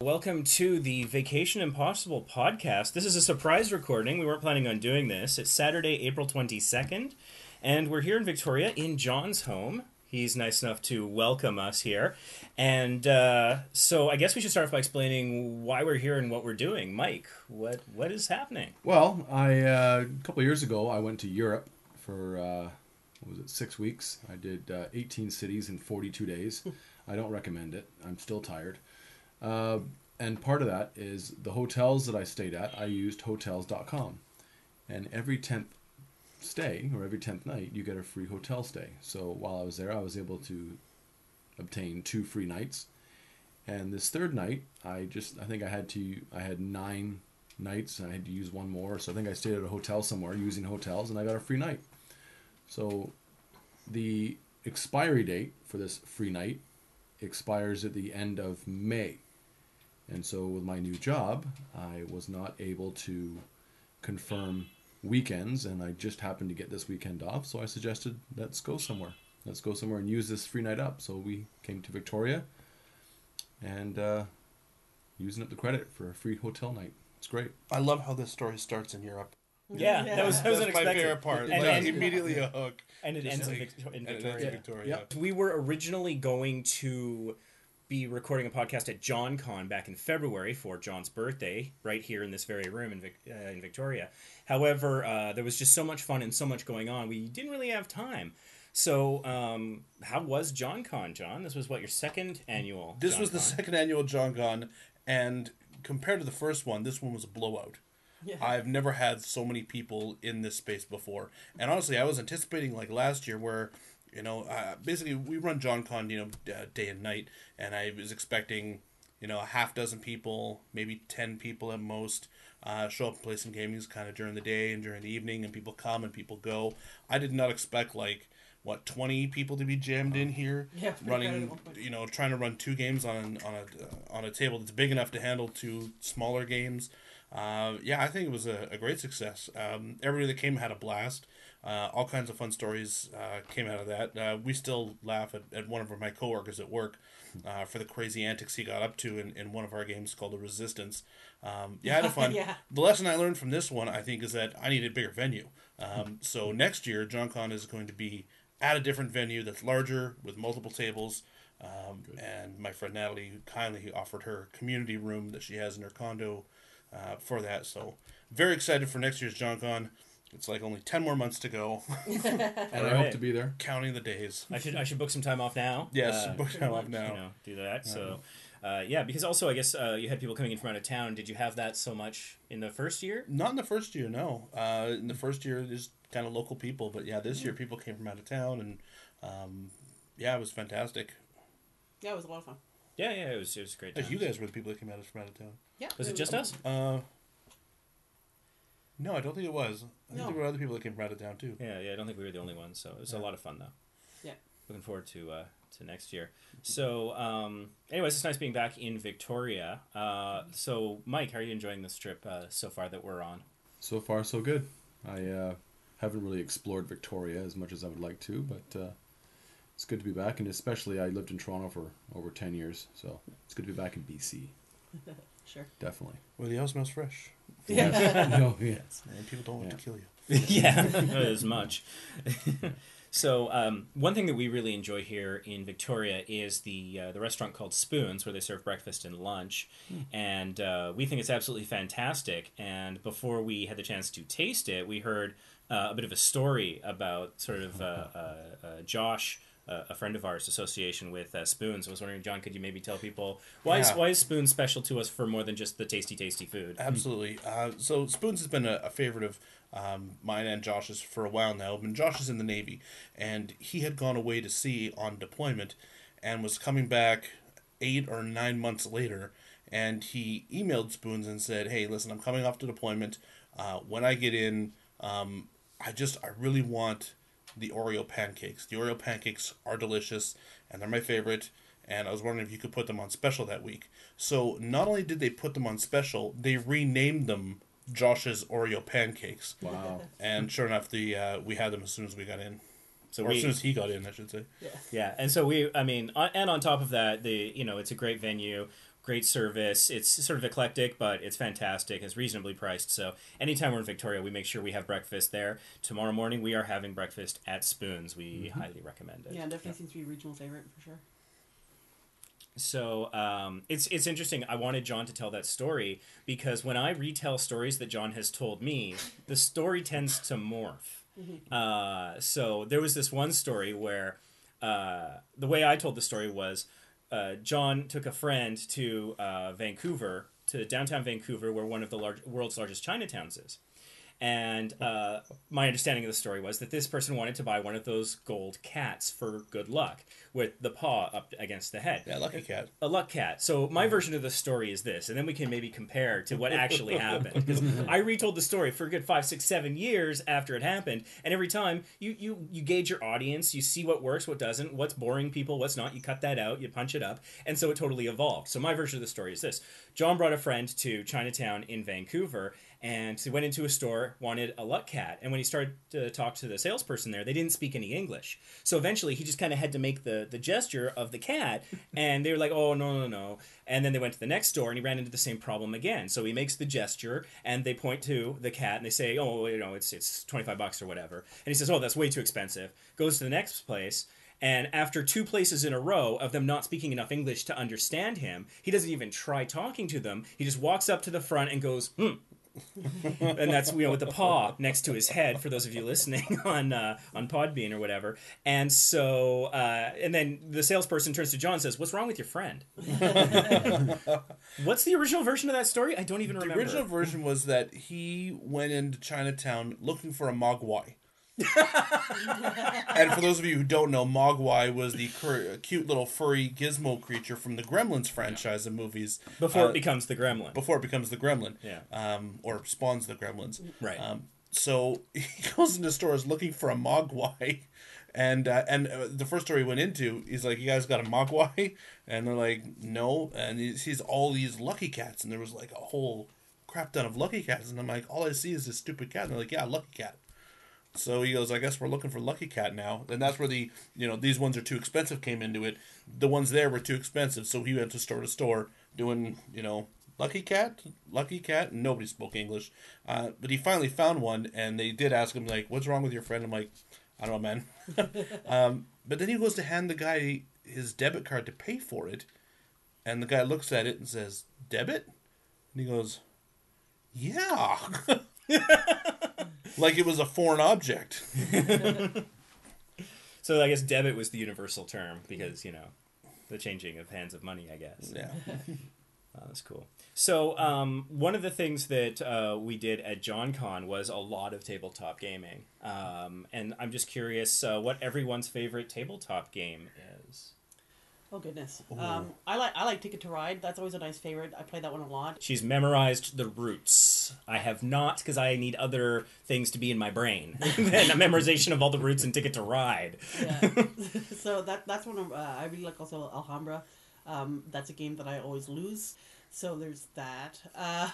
Welcome to the Vacation Impossible podcast. This is a surprise recording. We weren't planning on doing this. It's Saturday, April 22nd, and we're here in Victoria in John's home. He's nice enough to welcome us here. And uh, so I guess we should start off by explaining why we're here and what we're doing. Mike, what what is happening? Well, I uh, a couple of years ago I went to Europe for uh, what was it six weeks. I did uh, 18 cities in 42 days. I don't recommend it. I'm still tired. Uh, and part of that is the hotels that I stayed at. I used Hotels.com, and every tenth stay or every tenth night you get a free hotel stay. So while I was there, I was able to obtain two free nights. And this third night, I just I think I had to I had nine nights and I had to use one more. So I think I stayed at a hotel somewhere using hotels and I got a free night. So the expiry date for this free night expires at the end of May. And so with my new job, I was not able to confirm weekends and I just happened to get this weekend off, so I suggested let's go somewhere. Let's go somewhere and use this free night up. So we came to Victoria and uh, using up the credit for a free hotel night. It's great. I love how this story starts in Europe. Yeah, that was that was That's my favorite part. And, like, and- immediately a hook. and it Just ends in, like- Vic- in and it ends Victoria. in Victoria. We were originally going to be recording a podcast at John Con back in February for John's birthday, right here in this very room in, Vic- uh, in Victoria. However, uh, there was just so much fun and so much going on, we didn't really have time. So, um, how was John Con, John? This was what your second annual. This John was the second annual John Con, and compared to the first one, this one was a blowout. Yeah. I've never had so many people in this space before, and honestly, I was anticipating like last year where, you know, uh, basically we run John Con, you know, uh, day and night, and I was expecting, you know, a half dozen people, maybe ten people at most, uh, show up and play some games kind of during the day and during the evening, and people come and people go. I did not expect like what twenty people to be jammed in here, Yeah, running, you know, trying to run two games on on a uh, on a table that's big enough to handle two smaller games. Uh, yeah, I think it was a, a great success. Um, everybody that came had a blast. Uh, all kinds of fun stories uh, came out of that. Uh, we still laugh at, at one of my coworkers at work uh, for the crazy antics he got up to in, in one of our games called The Resistance. Um, yeah, I had fun. Yeah. The lesson I learned from this one, I think, is that I need a bigger venue. Um, so next year, JohnCon is going to be at a different venue that's larger with multiple tables. Um, and my friend Natalie kindly offered her community room that she has in her condo uh, for that. So very excited for next year's JohnCon. It's like only ten more months to go. And I Alright. hope to be there. Counting the days. I should I should book some time off now. Yes, Uh, book time off now. you know, do that. So, uh, yeah, because also I guess uh, you had people coming in from out of town. Did you have that so much in the first year? Not in the first year, no. Uh, in the first year, there's kind of local people, but yeah, this year people came from out of town, and um, yeah, it was fantastic. Yeah, it was a lot of fun. Yeah, yeah, it was it was great. Time. You guys were the people that came out of from out of town. Yeah. Was it just us? Uh, no, I don't think it was. I think there were other people that came from out of town too. Yeah, yeah. I don't think we were the only ones. So it was a lot of fun though. Yeah. Looking forward to uh, to next year. So, um, anyways, it's nice being back in Victoria. Uh, so, Mike, how are you enjoying this trip uh, so far that we're on? So far, so good. I uh, haven't really explored Victoria as much as I would like to, but uh, it's good to be back. And especially, I lived in Toronto for over 10 years, so it's good to be back in BC. Sure. Definitely. Well, the house smells fresh, Yeah. no, yes. and people don't want to kill you. yeah, not as much. so um, one thing that we really enjoy here in Victoria is the uh, the restaurant called Spoons, where they serve breakfast and lunch, and uh, we think it's absolutely fantastic. And before we had the chance to taste it, we heard uh, a bit of a story about sort of uh, uh, uh, Josh. Uh, a friend of ours' association with uh, Spoons. I was wondering, John, could you maybe tell people why is why is Spoons special to us for more than just the tasty, tasty food? Absolutely. Uh, so Spoons has been a, a favorite of um, mine and Josh's for a while now. And Josh is in the Navy, and he had gone away to sea on deployment, and was coming back eight or nine months later. And he emailed Spoons and said, "Hey, listen, I'm coming off to deployment. Uh, when I get in, um, I just I really want the Oreo pancakes. The Oreo pancakes are delicious, and they're my favorite." and I was wondering if you could put them on special that week. So not only did they put them on special, they renamed them Josh's Oreo pancakes. Wow. And sure enough, the uh, we had them as soon as we got in, So or we, as soon as he got in, I should say. Yeah. Yeah, and so we, I mean, on- and on top of that, the you know, it's a great venue, great service. It's sort of eclectic, but it's fantastic. It's reasonably priced. So anytime we're in Victoria, we make sure we have breakfast there. Tomorrow morning, we are having breakfast at Spoons. We highly recommend it. Yeah, definitely seems to be a regional favorite for sure. So um, it's it's interesting. I wanted John to tell that story because when I retell stories that John has told me, the story tends to morph. Uh, so there was this one story where uh, the way I told the story was uh, John took a friend to uh, Vancouver, to downtown Vancouver, where one of the large, world's largest Chinatowns is. And uh, my understanding of the story was that this person wanted to buy one of those gold cats for good luck, with the paw up against the head Yeah, lucky cat. a luck cat. So my version of the story is this, and then we can maybe compare to what actually happened. Because I retold the story for a good five, six, seven years after it happened, and every time you you you gauge your audience, you see what works, what doesn't, what's boring people, what's not. You cut that out, you punch it up, and so it totally evolved. So my version of the story is this: John brought a friend to Chinatown in Vancouver. And he went into a store, wanted a luck cat, and when he started to talk to the salesperson there, they didn't speak any English. So eventually, he just kind of had to make the the gesture of the cat, and they were like, "Oh no, no, no!" And then they went to the next store, and he ran into the same problem again. So he makes the gesture, and they point to the cat, and they say, "Oh, you know, it's it's twenty five bucks or whatever." And he says, "Oh, that's way too expensive." Goes to the next place. And after two places in a row of them not speaking enough English to understand him, he doesn't even try talking to them. He just walks up to the front and goes, hmm, and that's you know with the paw next to his head for those of you listening on uh, on Podbean or whatever. And so uh, and then the salesperson turns to John and says, "What's wrong with your friend?" What's the original version of that story? I don't even remember. The original version was that he went into Chinatown looking for a mogwai. And for those of you who don't know, Mogwai was the cur- cute little furry gizmo creature from the Gremlins franchise of movies before uh, it becomes the Gremlin. before it becomes the Gremlin, Yeah. um, or spawns the Gremlins. Right. Um, so he goes into stores looking for a Mogwai, and uh, and uh, the first store he went into, he's like, "You guys got a Mogwai?" And they're like, "No." And he sees all these Lucky Cats, and there was like a whole crap ton of Lucky Cats, and I'm like, "All I see is this stupid cat." And they're like, "Yeah, Lucky Cat." So he goes, I guess we're looking for Lucky Cat now. And that's where the, you know, these ones are too expensive came into it. The ones there were too expensive. So he went to store to store doing, you know, Lucky Cat, Lucky Cat. Nobody spoke English. Uh, but he finally found one and they did ask him, like, what's wrong with your friend? I'm like, I don't know, man. um, but then he goes to hand the guy his debit card to pay for it. And the guy looks at it and says, Debit? And he goes, Yeah. like it was a foreign object. So I guess debit was the universal term because you know the changing of hands of money. I guess. Yeah. Oh, that's cool. So, um, one of the things that uh, we did at JohnCon was a lot of tabletop gaming. Um, and I'm just curious uh, what everyone's favorite tabletop game is. Oh goodness. Um, I like I like Ticket to Ride. That's always a nice favorite. I play that one a lot. She's memorized the routes. I have not because I need other things to be in my brain than a memorization of all the routes and Ticket to Ride. Yeah. so that that's one of uh, I really like also Alhambra. Um, that's a game that I always lose. So there's that.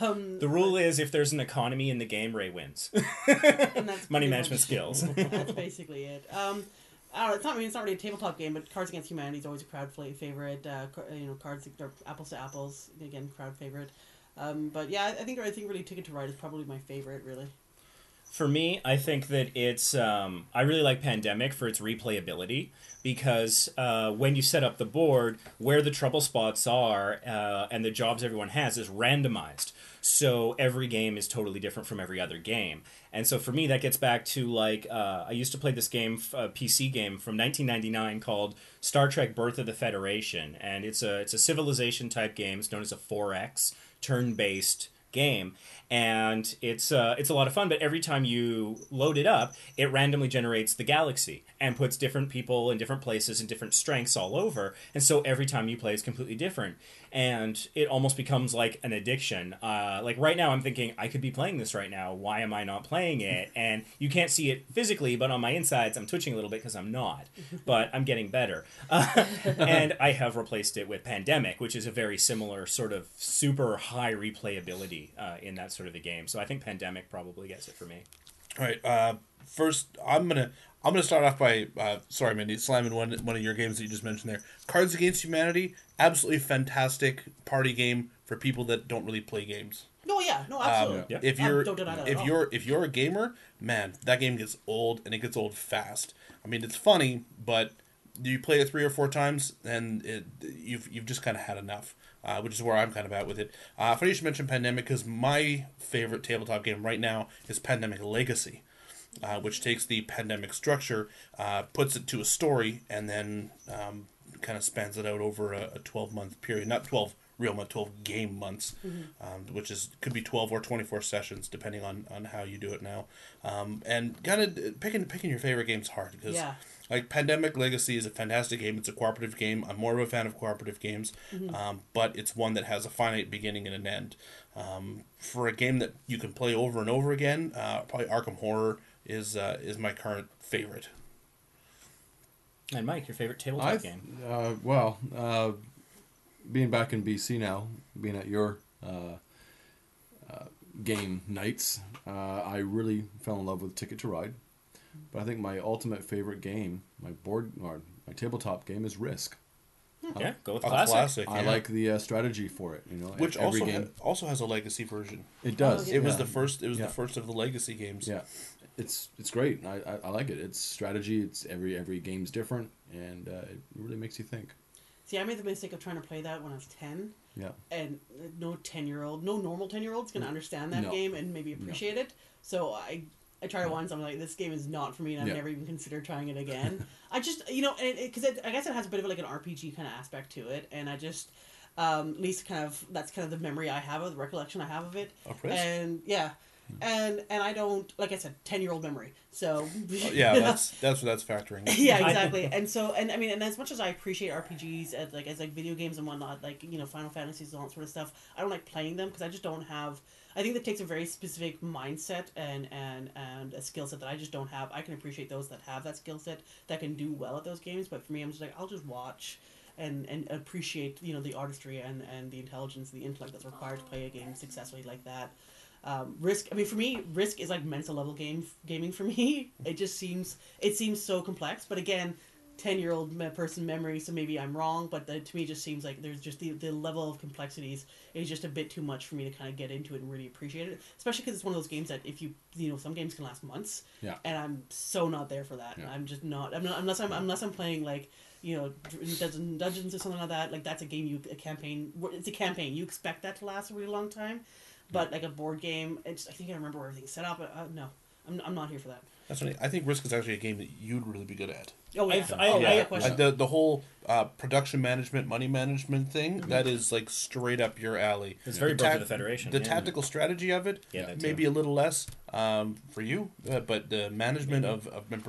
Um, The rule is if there's an economy in the game, Ray wins. and that's Money management much- skills. that's basically it. Um, I don't know. It's not. I mean, it's not really a tabletop game, but Cards Against Humanity is always a crowd favorite. Uh, you know, Cards or Apples to Apples again, crowd favorite. Um, but yeah, I think I think really Ticket to Ride is probably my favorite. Really. For me, I think that it's. Um, I really like Pandemic for its replayability because uh, when you set up the board, where the trouble spots are uh, and the jobs everyone has is randomized. So every game is totally different from every other game. And so for me, that gets back to like uh, I used to play this game, a PC game from 1999 called Star Trek: Birth of the Federation, and it's a it's a civilization type game. It's known as a 4X turn-based game and it's uh, it's a lot of fun but every time you load it up it randomly generates the galaxy and puts different people in different places and different strengths all over and so every time you play is completely different. And it almost becomes like an addiction. Uh, like right now i'm thinking i could be playing this right now. Why am i not playing it? And you can't see it physically but on my insides i'm twitching a little bit because i'm not but i'm getting better. Uh, and i have replaced it with pandemic which is a very similar sort of super high replayability uh, in that sort of the game so i think pandemic probably gets it for me All right. Uh, first, I'm gonna I'm gonna start off by uh, sorry, Mindy, slamming one one of your games that you just mentioned there. Cards Against Humanity, absolutely fantastic party game for people that don't really play games. No, yeah, no, Um, absolutely. Yeah. If Um, you're don't deny that at if all. you're if you're a gamer, man, that game gets old and it gets old fast. I mean, it's funny, but you play it three or four times and it, you've you've just kind of had enough. Uh, which is where I'm kind of at with it. Uh, funny you should mention Pandemic because my favorite tabletop game right now is Pandemic Legacy, uh, which takes the Pandemic structure, uh, puts it to a story, and then um, kind of spans it out over a, a 12 month period. Not 12 real month, 12 game months, um, which is could be 12 or 24 sessions depending on, on how you do it now. Um, and kind of picking picking your favorite game's hard because Yeah. like Pandemic Legacy is a fantastic game. It's a cooperative game. I'm more of a fan of cooperative games, um, but it's one that has a finite beginning and an end. Um, for a game that you can play over and over again, uh, probably Arkham Horror is uh, is my current favorite. And Mike, your favorite tabletop I game? uh, well, uh, being back in BC now, being at your uh, uh, game nights, uh, I really fell in love with Ticket to Ride. But I think my ultimate favorite game, my board or my tabletop game, is Risk. Yeah, go with A classic. classic, I yeah. like the uh, strategy for it. You know, which every also game ha- also has a legacy version. it does. Oh, It was yeah. the first. It was Yeah. the first of the legacy games. Yeah, it's it's great. I, I, I like it. It's strategy. It's every every game's different, and uh, it really makes you think. See, I made the mistake of trying to play that when I was 10, Yeah, and no 10 year old, no normal 10 year old's going to understand that No. game and maybe appreciate it. So I. I tried it once. I'm like, this game is not for me, and I've Yeah. never even considered trying it again. I just, you know, because I guess it has a bit of like an RPG kind of aspect to it, and I just, um, at least kind of that's kind of the memory I have of the recollection I have of it. Risk? And yeah. And and I don't like I said, ten year old memory. So Oh, yeah, that's that's what that's factoring. in. yeah, exactly. and so, and I mean, and as much as I appreciate RPGs as like as like video games and whatnot, like you know, Final Fantasies and all that sort of stuff, I don't like playing them because I just don't have. I think that takes a very specific mindset and and and a skill set that I just don't have. I can appreciate those that have that skill set that can do well at those games, but for me, I'm just like I'll just watch. And, and appreciate you know the artistry and, and the intelligence the intellect that's required to play a game successfully like that um, risk i mean for me risk is like mental level game gaming for me it just seems it seems so complex but again 10 year old person memory so maybe i'm wrong but the, to me it just seems like there's just the, the level of complexities is just a bit too much for me to kind of get into it and really appreciate it especially because it's one of those games that if you you know some games can last months Yeah. and i'm so not there for that Yeah. i'm just not, I'm not unless i'm unless i'm playing like you know dungeons or something like that like that's a game you a campaign it's a campaign you expect that to last a really long time but like a board game it's i think i remember where everything's set up uh, no I'm, I'm not here for that That's funny. I think Risk is actually a game that you'd really be good at. oh yeah I've- I- oh, I- yeah, yeah. question. The the whole uh, production management, money management thing, that is like straight up your alley. It's very The Book of tac- the Federation, The yeah. tactical strategy of it, Yeah, maybe a little less um, for you, uh, but the management of, of and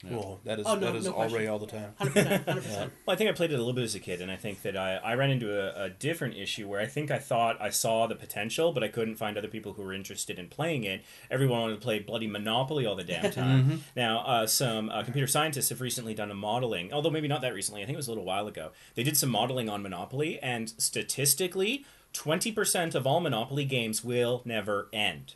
production, whoa, that is Oh, no, that is no all. Ray all the time. 100% 100% Well, I think I played it a little bit as a kid, and I think that I, I ran into a, a different issue where I think I thought I saw the potential, but I couldn't find other people who were interested in playing it. Everyone wanted to play bloody Monopoly all the damn time. Now, uh, some uh, computer scientists have recently done a modeling, although maybe not that recently, I think it was a little while ago. They did some modeling on Monopoly, and statistically, 20% of all Monopoly games will never end.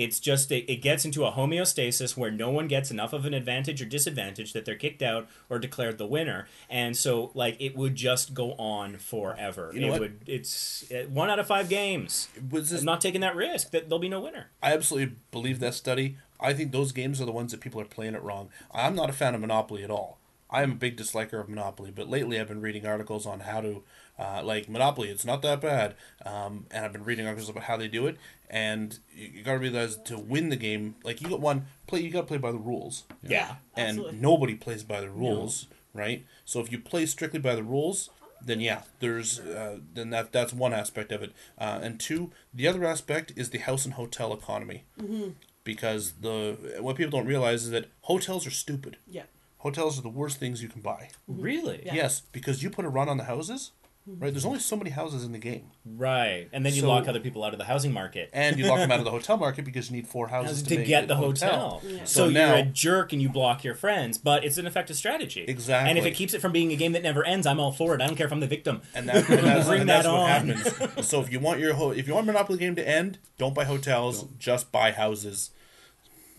It's just it, it gets into a homeostasis where no one gets enough of an advantage or disadvantage that they're kicked out or declared the winner, and so like it would just go on forever. You know it what? would. It's uh, one out of five games. Was this I'm not taking that risk that there'll be no winner. I absolutely believe that study. I think those games are the ones that people are playing it wrong. I'm not a fan of Monopoly at all. I am a big disliker of Monopoly, but lately I've been reading articles on how to, uh, like Monopoly. It's not that bad, um, and I've been reading articles about how they do it. And you, you got to realize to win the game, like you got one play, you got to play by the rules. Yeah. and Absolutely. nobody plays by the rules, right? So if you play strictly by the rules, then yeah, there's uh, then that that's one aspect of it, uh, and two, the other aspect is the house and hotel economy, mm-hmm. because the what people don't realize is that hotels are stupid. yeah Hotels are the worst things you can buy. Really? Yeah. Yes, because you put a run on the houses, right? There's only so many houses in the game, Right. And then you So- lock other people out of the housing market. and you lock them out of the hotel market because you need four houses to, to make get the a hotel. Yeah. So, So you're a jerk and you block your friends, but it's an effective strategy. Exactly. And if it keeps it from being a game that never ends, I'm all for it. I don't care if I'm the victim. and, that, and that's, Bring and that that's what on. happens. So if you want your ho- if you want Monopoly game to end, don't buy hotels, just buy houses.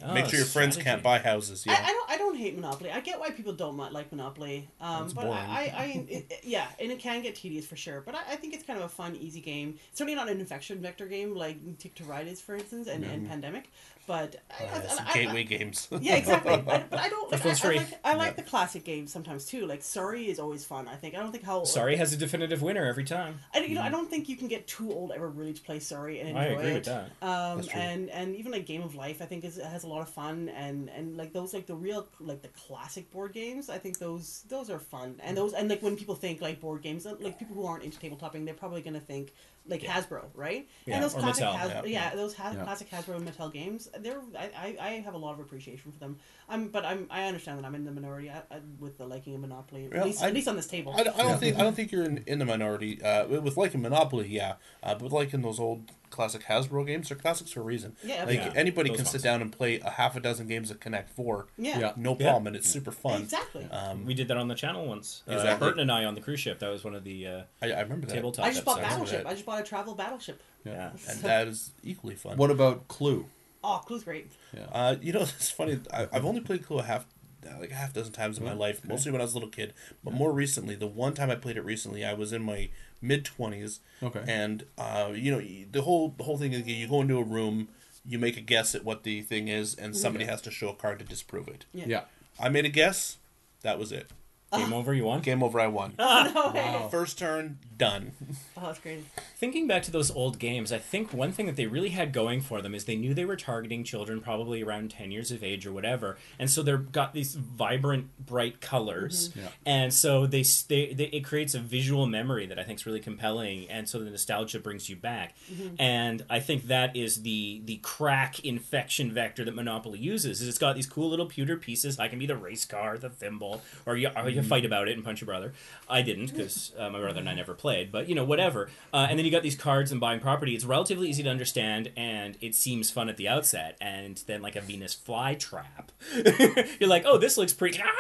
Oh, Make sure your friends strategy. can't buy houses. Yeah. I don't. I don't hate Monopoly. I get why people don't like Monopoly. Um, It's but boring. I, I, I it, yeah, and it can get tedious for sure. But I, I think it's kind of a fun, easy game. It's certainly not an infection vector game like Tick to Ride is, for instance, and, and Pandemic. But I, Uh, I- I- I- gateway games. yeah, exactly. But, but I don't. Like, I, I free. like, I like the classic games sometimes too. Like Sorry is always fun. I think. I don't think how. Sorry has a definitive winner every time. I, you know, I don't think you can get too old ever really to play Sorry and enjoy I agree it. with that. Um, That's true. and and even like Game of Life, I think is has a lot of fun and and like those like the real like the classic board games. I think those those are fun and those and like when people think like board games, like people who aren't into tabletoping, they're probably gonna think like Hasbro, right? Yeah, and those or classic Mattel, Has- yeah. yeah, those has- Yeah. classic Hasbro and Mattel games. They're I, I, I have a lot of appreciation for them. I'm but I'm I understand that I'm in the minority I, I, with the liking of Monopoly at Well, least I- at least on this table. I, don't- I don't think I don't think you're in, in the minority uh, with liking Monopoly, yeah, uh, but liking those old classic Hasbro games, they're classics for a reason. Yeah, like yeah. anybody Those can sit down and play a half a dozen games of Connect Four, yeah. Yeah. no Yeah. problem, and it's super fun. Exactly. Um, We did that on the channel once. Uh, Burton and I on the cruise ship. That was one of the uh, I, I remember that, tabletop I just bought episodes. Battleship. that. I just bought a travel battleship. Yeah. and that is equally fun. What about Clue? Oh, Clue's great. Yeah. Uh, you know, it's funny. I, I've only played Clue a half, uh, like a half dozen times in my life, mostly when I was a little kid. But more recently, the one time I played it recently, I was in my mid twenties. Okay. And uh, you know, the whole the whole thing is you go into a room, you make a guess at what the thing is, and somebody has to show a card to disprove it. Yeah. yeah. I made a guess. That was it. Game over, you won. Game over. I won. No way. First turn, done. Oh, that's great. Thinking back to those old games, I think one thing that they really had going for them is they knew they were targeting children probably around 10 years of age or whatever. And so they've got these vibrant, bright colors. Mhm. Yeah. And so they, they, they it creates a visual memory that I think is really compelling. And so the nostalgia brings you back. And I think that is the the crack infection vector that Monopoly uses. Is it's got these cool little pewter pieces. I can be the race car, the thimble, or you, or you fight about it and punch your brother. I didn't because uh, my brother and I never played, but you know whatever. Uh, and then you got these cards and buying property. It's relatively easy to understand, and it seems fun at the outset. And then like a Venus flytrap, you're like, oh, this looks pretty.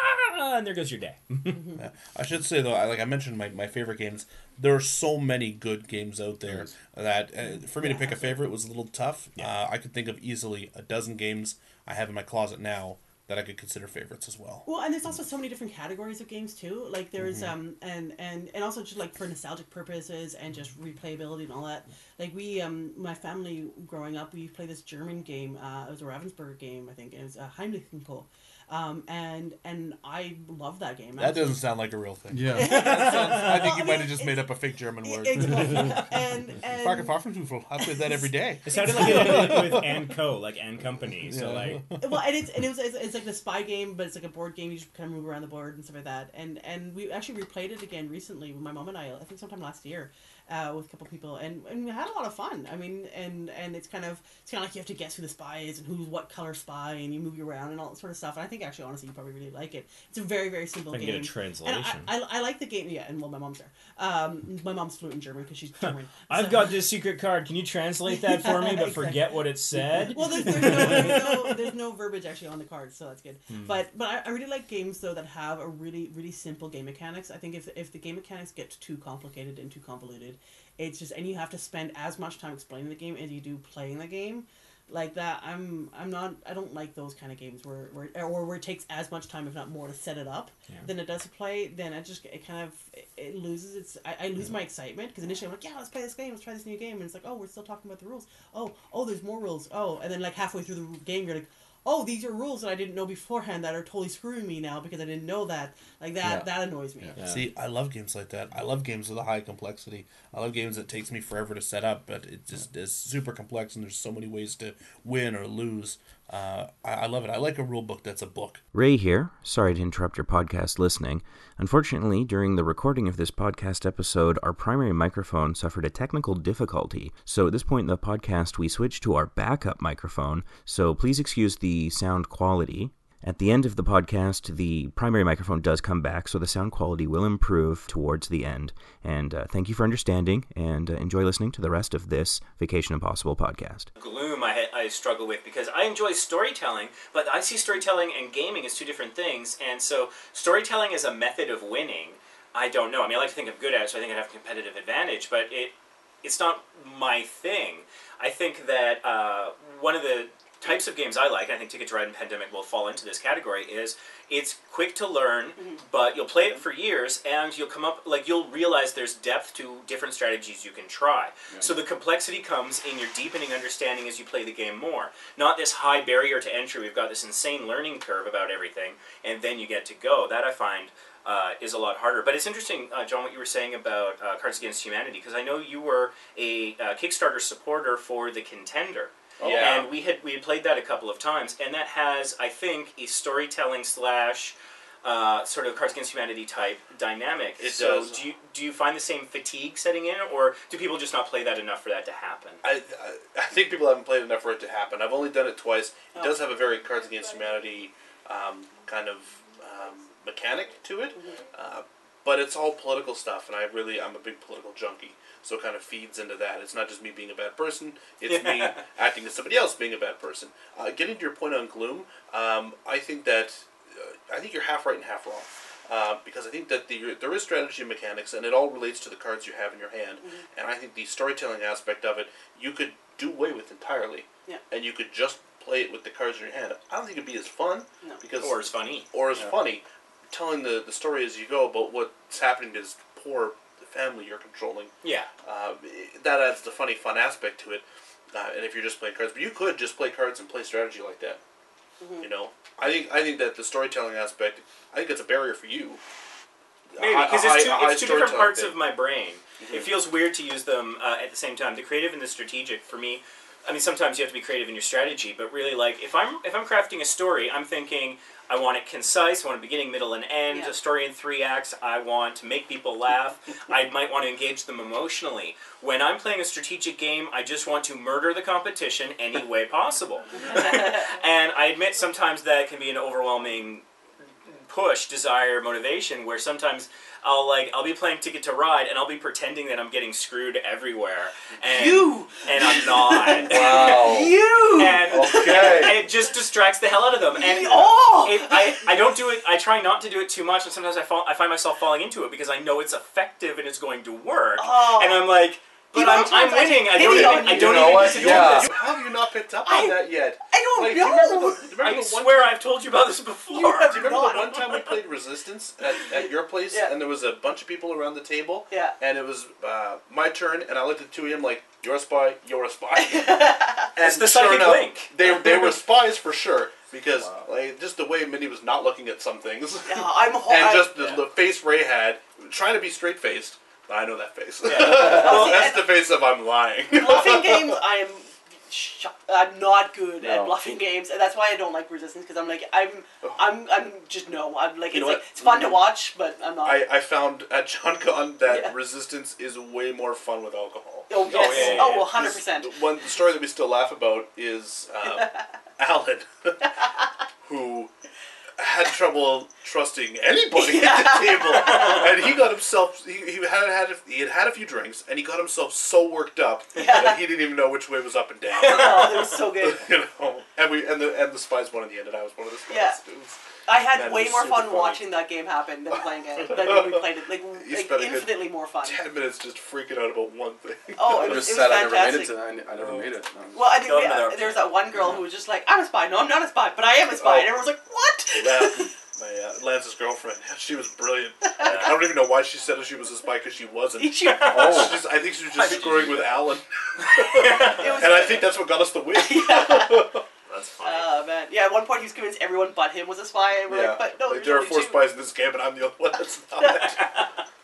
Ah, and there goes your day. Yeah. I should say though, I, like I mentioned, my, my favorite games. There are so many good games out there Yes. that uh, for me to pick a favorite was a little tough. Uh, I could think of easily a dozen games I have in my closet now that I could consider favorites as well. Well, and there's also so many different categories of games too. Like there's um and and and also just like for nostalgic purposes and just replayability and all that. Like we um my family growing up we played this German game. Uh, it was a Ravensburger game I think. And It was uh, Heimlichenko. Um, and and I love that game. That doesn't sound like a real thing. Yeah. Sounds- I think you I might have just made up a fake German word. Exactly. and and Fucking Pfeffernussel. I play that every day. It sounded like it with and Co, like and Company. So Yeah. like, well, and it's and it was it's, it's like the spy game, but it's like a board game. You just kind of move around the board and stuff like that. And and we actually replayed it again recently with my mom and I. I think sometime last year, uh, with a couple people, and, and we had a lot of fun. I mean, and and it's kind of it's kind of like you have to guess who the spy is and who's what color spy, and you move you around and all that sort of stuff. And I think actually, honestly, you probably really like it. It's a very very simple I can game. get a translation. And I, I, I like the game, yeah, and well, my mom's there. Um, my mom's fluent in German because she's German. I've So- got this secret card. Can you translate that for me, but forget what it said? well, there's, there's, no, there's, no, there's no verbiage actually on the card, so that's good. Hmm. But but I, I really like games though that have a really really simple game mechanics. I think if if the game mechanics get too complicated and too convoluted, it's just and you have to spend as much time explaining the game as you do playing the game. Like that, I'm I'm not I don't like those kind of games where, where or where it takes as much time, if not more, to set it up Yeah. than it does to play. Then it just it kind of it, it loses its I, I lose my excitement because initially I'm like yeah let's play this game let's try this new game and it's like oh we're still talking about the rules oh oh there's more rules oh and then like halfway through the game you're like oh these are rules that I didn't know beforehand that are totally screwing me now because I didn't know that like that Yeah. that annoys me. Yeah. Yeah. See, I love games like that. I love games with a high complexity. I love games that takes me forever to set up, but it just is super complex and there's so many ways to win or lose. Uh, I, I love it. I like a rule book that's a book. Ray here. Sorry to interrupt your podcast listening. Unfortunately, during the recording of this podcast episode, our primary microphone suffered a technical difficulty. So at this point in the podcast, we switched to our backup microphone. So please excuse the sound quality. At the end of the podcast, the primary microphone does come back, so the sound quality will improve towards the end. And uh, thank you for understanding, and uh, enjoy listening to the rest of this Vacation Impossible podcast. gloom I, I struggle with because I enjoy storytelling, but I see storytelling and gaming as two different things. And so, storytelling as a method of winning, I don't know. I mean, I like to think I'm good at it, so I think I have a competitive advantage, but it it's not my thing. I think that uh, one of the types of games I like, and I think Ticket to Ride and Pandemic will fall into this category, is it's quick to learn, but you'll play it for years, and you'll come up like you'll realize there's depth to different strategies you can try. So the complexity comes in your deepening understanding as you play the game more. Not this high barrier to entry. We've got this insane learning curve about everything, and then you get to go. That I find uh, is a lot harder. But it's interesting, uh, John, what you were saying about uh, Cards Against Humanity, because I know you were a uh, Kickstarter supporter for the Contender. Yeah. And we had we had played that a couple of times, and that has, I think, a storytelling slash uh, sort of Cards Against Humanity type dynamic. It so does. do you do you find the same fatigue setting in, or do people just not play that enough for that to happen? I, I I think people haven't played enough for it to happen. I've only done it twice. It Oh. does have a very Cards Against Humanity um, kind of um, mechanic to it, uh, but it's all political stuff, and I really I'm a big political junkie, so it kind of feeds into that. It's not just me being a bad person; it's me acting as somebody else being a bad person. Uh, getting to your point on gloom, um, I think that uh, I think you're half right and half wrong. Uh, because I think that the, there is strategy and mechanics, and it all relates to the cards you have in your hand. And I think the storytelling aspect of it, you could do away with entirely. Yeah. And you could just play it with the cards in your hand. I don't think it'd be as fun No. because Or it's funny. or as Yeah. funny, telling the, the story as you go about what's happening to this poor family you're controlling. Yeah. Uh, that adds the funny, fun aspect to it. Uh, and if you're just playing cards, but you could just play cards and play strategy like that. Mm-hmm. You know, I think I think that the storytelling aspect, I think it's a barrier for you. Maybe because it's two, high it's two different parts thing. of my brain. Mm-hmm. It feels weird to use them uh, at the same time. The creative and the strategic for me. I mean, sometimes you have to be creative in your strategy, but really, like if I'm if I'm crafting a story, I'm thinking I want it concise. I want a beginning, middle, and end. Yeah. A story in three acts. I want to make people laugh. I might want to engage them emotionally. When I'm playing a strategic game, I just want to murder the competition any way possible. and I admit sometimes that can be an overwhelming push, desire, motivation. Where sometimes I'll like I'll be playing Ticket to Ride and I'll be pretending that I'm getting screwed everywhere, and You! and I'm not. Wow. You! and, Okay. and it just distracts the hell out of them. And oh! it, I, I don't do it. I try not to do it too much, and sometimes I fall. I find myself falling into it because I know it's effective and it's going to work. Oh. And I'm like, but I'm, I'm I winning. I don't. Even, I don't You know even what? need Yeah. this. How have you not picked up I- on that yet? I don't Like, do know! you remember the, do you remember I the one swear I've told you about this before. You have Do you remember not. the one time we played Resistance at, at your place, Yeah. and there was a bunch of people around the table, Yeah. and it was uh, my turn, and I looked at the two of them like, "You're a spy, you're a spy." and It's the sure psychic enough, link. They they were spies for sure because Wow. like just the way Minnie was not looking at some things, Yeah, I'm ho- and just the, the face Ray had, trying to be straight faced. I know that face. Well, see, That's the face of I'm lying. bluffing games, I'm sh- I'm not good at bluffing games, and that's why I don't like Resistance because I'm like I'm I'm I'm just no. I'm like You it's like it's fun to watch, but I'm not. I, I found at John Con that Yeah. Resistance is way more fun with alcohol. oh yes, yeah, yeah, oh well, hundred percent. One story that we still laugh about is um, Alan, who had trouble trusting anybody at the table, and he got himself. He, he had had a, he had had a few drinks, and he got himself so worked up that he didn't even know which way was up and down. Oh, it was so good. you know, and we and the and the spies won in the end, and I was one of the spies. Yeah. It was- I had way more fun funny. watching that game happen than playing it. Than when we played it. Like, You like spent a good infinitely more fun. Ten minutes just freaking out about one thing. Oh, I it was was, it was sad I never made it. fantastic. To, I, I never made it. No. Well, I think Tell we, them uh, that- there was that one girl who was just like, "I'm a spy." No, I'm not a spy, but I am a spy. Oh. And everyone's like, "What?" Yeah, my uh, Lance's girlfriend. She was brilliant. I don't even know why she said she was a spy because she wasn't. She- Oh, she's, I think she was just screwing with Alan, it was and I think that's what got us the win. That's funny. Oh man, yeah. At one point, he was convinced everyone but him was a spy, and we're yeah, like, "But no, like, there are four two." spies in this game, and I'm the only one that's not.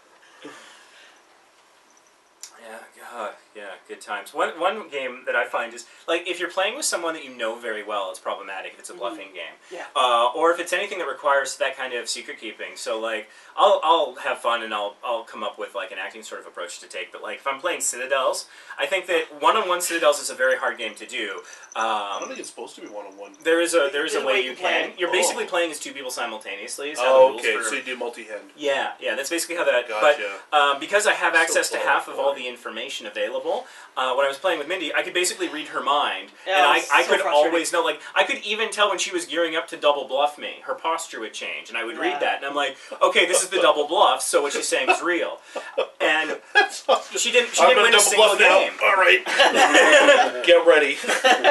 Yeah, God, yeah, good times. One one game that I find is like if you're playing with someone that you know very well, it's problematic if it's a bluffing game. Yeah. Uh, or if it's anything that requires that kind of secret keeping. So like I'll I'll have fun and I'll I'll come up with like an acting sort of approach to take. But like if I'm playing Citadels, I think that one on one Citadels is a very hard game to do. I don't Um, think it's supposed to be one on one. there is a there is a way you play can. it. You're Oh. basically playing as two people simultaneously. Is how the Oh, rules okay. for- So you do multi-hand. yeah, yeah, that's basically how that. Gotcha. But um, because I have So access to half of all the information available, available. Uh, when I was playing with Mindy, I could basically read her mind, Yeah, and I, I so could always know. Like I could even tell when she was gearing up to double bluff me. Her posture would change, and I would Yeah. read that, and I'm like, okay, this is the double bluff. So what she's saying is real, and she didn't. She I'm didn't gonna win a double single bluff now. game. All right, get ready.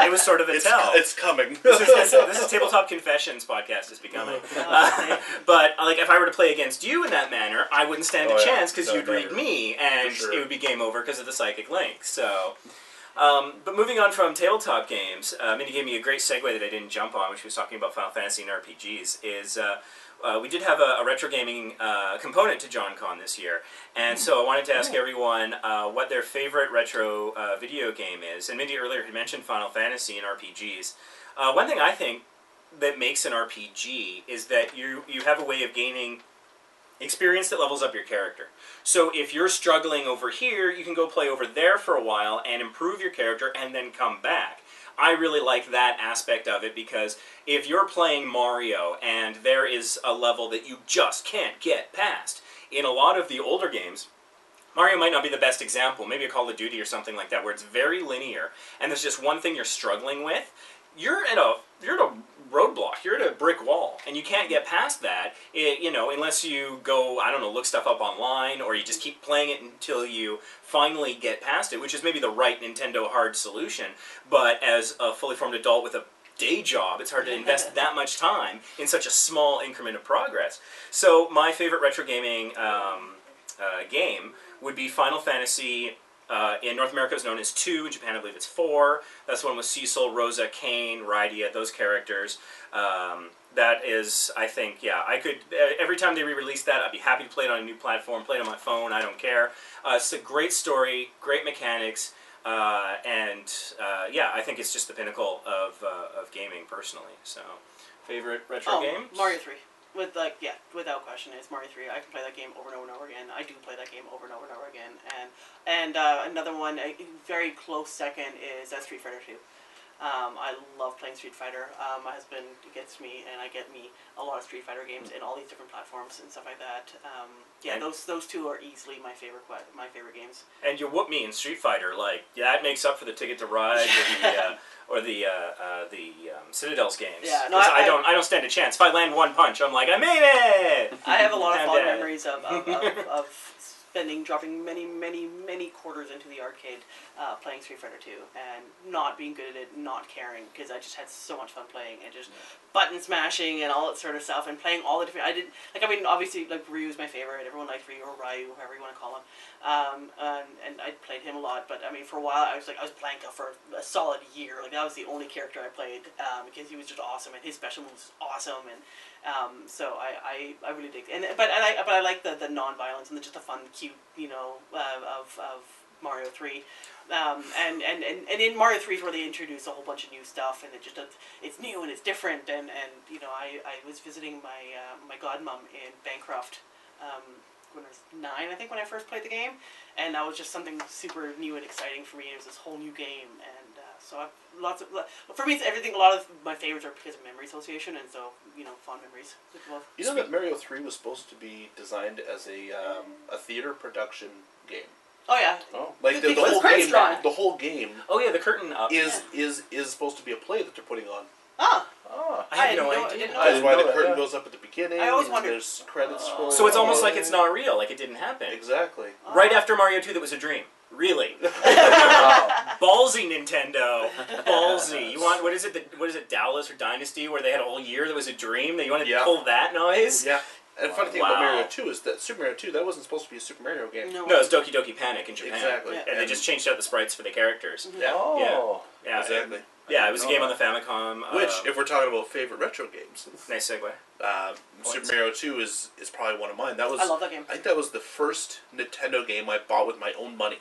It was sort of a It's, tell. it's coming. this, is, this, is, this is tabletop confessions podcast is becoming. Uh, but like if I were to play against you in that manner, I wouldn't stand Oh, a yeah. chance because No, you'd read me, and sure. it would be game over because of the psychic link. So. Um, but moving on from tabletop games, uh, Mindy gave me a great segue that I didn't jump on, which was talking about Final Fantasy and RPGs. Is uh, uh, we did have a, a retro gaming uh, component to John Con this year, and so I wanted to ask everyone uh, what their favorite retro uh, video game is. And Mindy earlier had mentioned Final Fantasy and RPGs. Uh, one thing I think that makes an RPG is that you you have a way of gaining experience that levels up your character. So if you're struggling over here, you can go play over there for a while and improve your character and then come back. I really like that aspect of it because if you're playing Mario and there is a level that you just can't get past, in a lot of the older games, Mario might not be the best example, maybe a Call of Duty or something like that, where it's very linear and there's just one thing you're struggling with. You're at a you're at a roadblock. You're at a brick wall, and you can't get past that. It, you know, unless you go, I don't know, look stuff up online, or you just keep playing it until you finally get past it, which is maybe the right Nintendo hard solution. But as a fully formed adult with a day job, it's hard to invest that much time in such a small increment of progress. So my favorite retro gaming um, uh, game would be Final Fantasy. Uh, in North America, it's known as two. In Japan, I believe it's four. That's the one with Cecil, Rosa, Kain, Rydia, those characters. Um, that is, I think, yeah. I could every time they re-release that, I'd be happy to play it on a new platform, play it on my phone. I don't care. Uh, it's a great story, great mechanics, uh, and uh, yeah, I think it's just the pinnacle of uh, of gaming personally. So, favorite retro Oh, game? Mario Three. With like yeah, without question, it's Mario Three. I can play that game over and over and over again. I do play that game over and over and over again. And and uh, another one, a very close second, is uh, Street Fighter Two. Um, I love playing Street Fighter. Um, my husband gets me, and I get me a lot of Street Fighter games in all these different platforms and stuff like that. Um, yeah, And- those those two are easily my favorite my favorite games. And you whoop me in Street Fighter, like that makes up for the Ticket to Ride or the uh, or the uh, uh, the um, Citadel's games. Yeah, no, I- I, don't I don't stand a chance. If I land one punch, I'm like I made it. I have a lot of fond memories of, of, of, of spending, dropping many, many, many quarters into the arcade uh, playing Street Fighter 2 and not being good at it, not caring because I just had so much fun playing and just button smashing and all that sort of stuff and playing all the different. I did like I mean obviously like Ryu's my favorite. Everyone likes Ryu or Ryu, however you want to call him. Um, and, and I played him a lot, but I mean for a while I was like I was Blanka for a solid year. Like that was the only character I played um, because he was just awesome and his special moves was awesome and um, so I, I, I really dig and but I like but I like the, the non-violence and the, just the fun cute you know uh, of, of Mario three. Um, and, and, and, and in Mario 3 is where they introduce a whole bunch of new stuff and it just it's new and it's different and, and you know I, I was visiting my uh, my godmom in Bancroft um, when I was nine I think when I first played the game and that was just something super new and exciting for me it was this whole new game and uh, so I've lots of for me it's everything a lot of my favorites are because of memory association and so you know fond memories. You know that Mario Three was supposed to be designed as a um, a theater production game. oh yeah Oh, like The- the, the, the whole game. drawn. The whole game Oh yeah, the curtain up. is is is supposed to be a play that they're putting on. ah Oh. I had no didn't know- idea. didn't know I That's why know the that, curtain yeah. goes up at the beginning. I always wondered- There's credits. Oh. So it's almost like it's not real, like it didn't happen. Exactly. Right after Mario 2 that was a dream. Really? Wow. Ballsy Nintendo. Ballsy. You want what is it? The, what is it? Dallas or Dynasty, where they had a whole year that was a dream. That you want to Yeah. pull that noise? Yeah. And the funny thing Wow. about Mario Two is that Super Mario Two that wasn't supposed to be a Super Mario game. no No, it's Doki Doki Panic in Japan. Exactly. Yeah. And they just changed out the sprites for the characters. Yeah. Oh. Yeah, Exactly. Yeah, it was a know game on the Famicom. Which, uh, if we're talking about favorite retro games, nice segue. uh, Super Mario Two is is probably one of mine. That was I love that game I think that was the first Nintendo game I bought with my own money.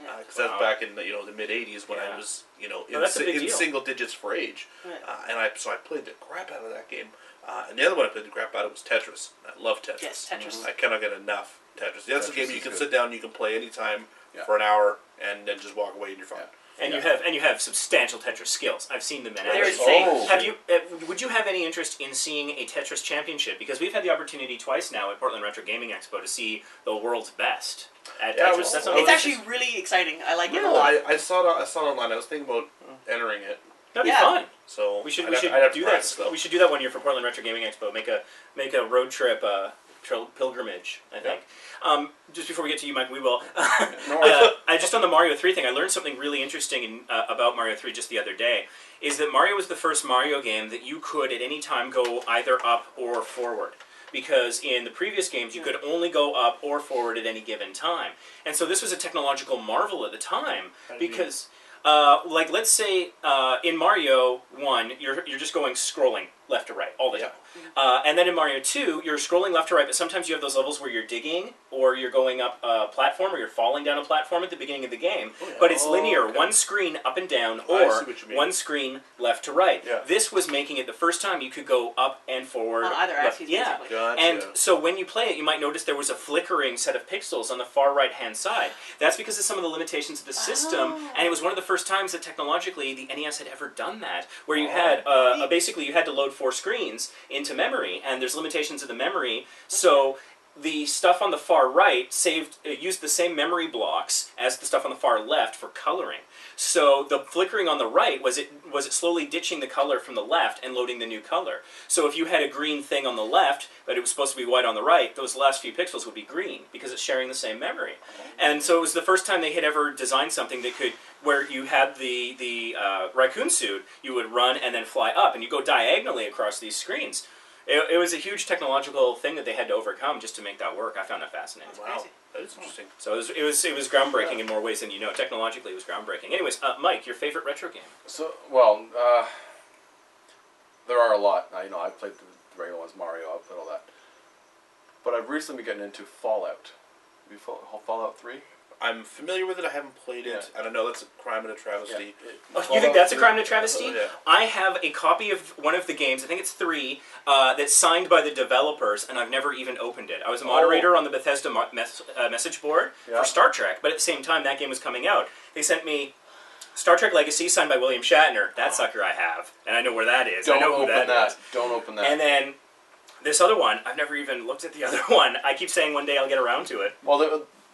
Yeah. Because that Wow. was back in the you know the mid '80s when Yeah. I was you know in, that's si- in single digits for age, Right. uh, and I so I played the crap out of that game. Uh, and the other one I played the crap out of was Tetris. I love Tetris. Yes, Tetris. I cannot get enough Tetris. That's a game you can good. sit down, you can play anytime Yeah. for an hour. and then just walk away and you're fine. And you have and you have substantial Tetris skills. I've seen them in They're action. insane. Oh. Have you? Uh, would you have any interest in seeing a Tetris championship? Because we've had the opportunity twice now at Portland Retro Gaming Expo to see the world's best at Yeah, I Tetris. was- That's not It's really- actually really exciting. I like it a No, lot. I, I saw it. I saw it online. I was thinking about entering it. that'd be fun. So We should I'd we have- should I'd have to do that. practice, though. We should do that one year for Portland Retro Gaming Expo. Make a make a road trip uh, tril- pilgrimage. I think. Um, just before we get to you, Mike, we will. Uh, I just on the Mario Three thing, I learned something really interesting in, uh, about Mario Three just the other day. Is that Mario was the first Mario game that you could at any time go either up or forward. Because in the previous games, you could only go up or forward at any given time. And so this was a technological marvel at the time. How do you mean? Because, uh, like, let's say uh, in Mario 1, you're, you're just going scrolling left to right all the Yeah. time. Uh, and then in Mario 2, you're scrolling left to right, but sometimes you have those levels where you're digging or you're going up a platform or you're falling down a platform at the beginning of the game. Oh, yeah. But it's Oh, linear, okay. one screen up and down, or see what you mean. one screen left to right. Yeah. This was making it the first time you could go up and forward. On either left- axis, yeah. Gotcha. And so when you play it, you might notice there was a flickering set of pixels on the far right hand side. That's because of some of the limitations of the system, Oh. and it was one of the first times that technologically the NES had ever done that, where you Oh. had uh, uh, basically you had to load four screens into memory, and there's limitations of the memory. So the stuff on the far right saved uh, used the same memory blocks as the stuff on the far left for coloring. So the flickering on the right was it was it slowly ditching the color from the left and loading the new color. So if you had a green thing on the left, but it was supposed to be white on the right, those last few pixels would be green because it's sharing the same memory. And so it was the first time they had ever designed something that could where you had the the uh, raccoon suit, you would run and then fly up, and you go diagonally across these screens. It, it was a huge technological thing that they had to overcome just to make that work. I found that fascinating. wow, that is interesting. So it was it was, it was groundbreaking in more ways than you know. Technologically, it was groundbreaking. Anyways, uh, Mike, your favorite retro game? So, well, uh, there are a lot. I, you know, I've played the regular ones, Mario, I've played all that. But I've recently been getting into Fallout. Have you Fallout 3? I'm familiar with it. I haven't played it. And I know. That's a crime and a travesty. Oh, you think that's a crime and a travesty? Oh, yeah. I have a copy of one of the games. I think it's three. Uh, that's signed by the developers, and I've never even opened it. I was a moderator on the Bethesda mo- mes- uh, message board Yeah. for Star Trek, but at the same time, that game was coming out. They sent me Star Trek Legacy, signed by William Shatner. That sucker I have, and I know where that is. Don't I know who open that that. is. Don't open that. And then this other one, I've never even looked at the other one. I keep saying one day I'll get around to it. well, there,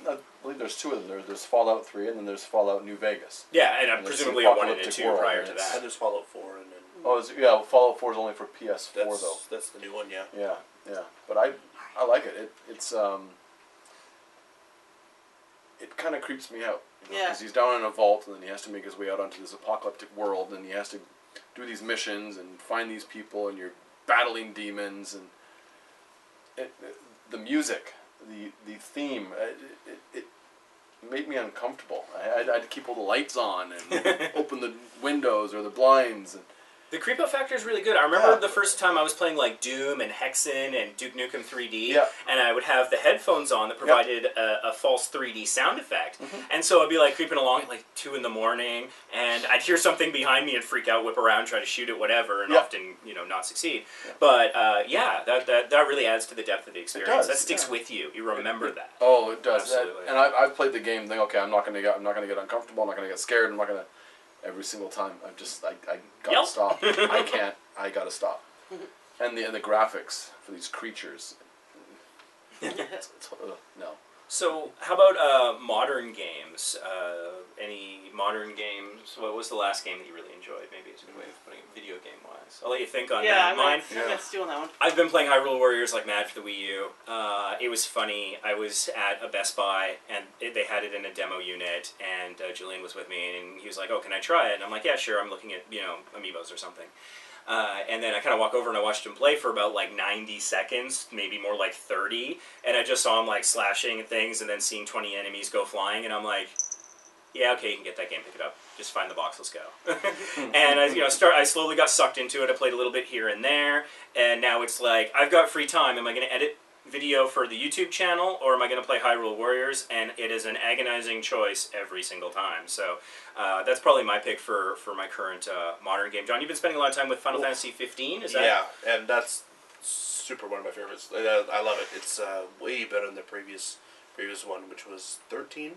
I believe there's two of them. There, there's Fallout 3 and then there's Fallout New Vegas. Yeah, and And presumably the I wanted it apocalyptic world, prior and to it's- that. And there's Fallout 4, and then Oh, is, yeah, Fallout 4 is only for PS4 that's though. that's the new one. Yeah. Yeah, yeah. But I, I like it. It it's um. It kind of creeps me out. Yeah. Because he's down in a vault and then he has to make his way out onto this apocalyptic world and he has to do these missions and find these people and you're battling demons and it, it- the music, the the theme, uh, it, it, it made me uncomfortable. I, I'd, I'd keep all the lights on and open the windows or the blinds and The creep out factor is really good. I remember Yeah. the first time I was playing like Doom and Hexen and Duke Nukem 3D, Yeah. and I would have the headphones on that provided a, a false 3D sound effect. Mm-hmm. And so I'd be like creeping along at like 2 in the morning, and I'd hear something behind me and freak out, whip around, try to shoot it, whatever, and Yeah. often, you know, not succeed. But uh, yeah, that, that, that really adds to the depth of the experience. does, that sticks yeah. with you. You remember that. Oh, it does. That- Absolutely. and I, I've played the game. Think, okay, I'm not gonna get, I'm not gonna get uncomfortable. I'm not gonna get scared. I'm not gonna. Every single time, I just, I, I gotta Yep. stop. I can't. I gotta stop. And the and the graphics for these creatures. It's, it's, uh, no. So, how about uh, modern games? Uh, any modern games? What was the last game that you really enjoyed? Maybe it's a good way of putting it video game wise. I'll let you think on Yeah, that. I'm Mine. I'm Yeah. gonna steal on that one. I've been playing Hyrule Warriors like mad for the Wii U. Uh, it was funny. I was at a Best Buy and it, they had it in a demo unit, and uh, Julian was with me, and he was like, "Oh, can I try it?" And I'm like, "Yeah, sure." I'm looking at you know amiibos or something. Uh, and then I kind of walk over and I watched him play for about like 90 seconds, maybe more like 30. And I just saw him like slashing things and then seeing 20 enemies go flying. And I'm like, yeah, okay, you can get that game, pick it up. Just find the box, let's go. and I, you know, start. I slowly got sucked into it. I played a little bit here and there, and now it's like I've got free time. Am I going to edit video for the YouTube channel, or am I going to play Hyrule Warriors? And it is an agonizing choice every single time. So uh, that's probably my pick for for my current uh, modern game. John, you've been spending a lot of time with Final Fantasy 15. Is that? Yeah, and that's super one of my favorites. I, I love it. It's uh, way better than the previous previous one, which was thirteen.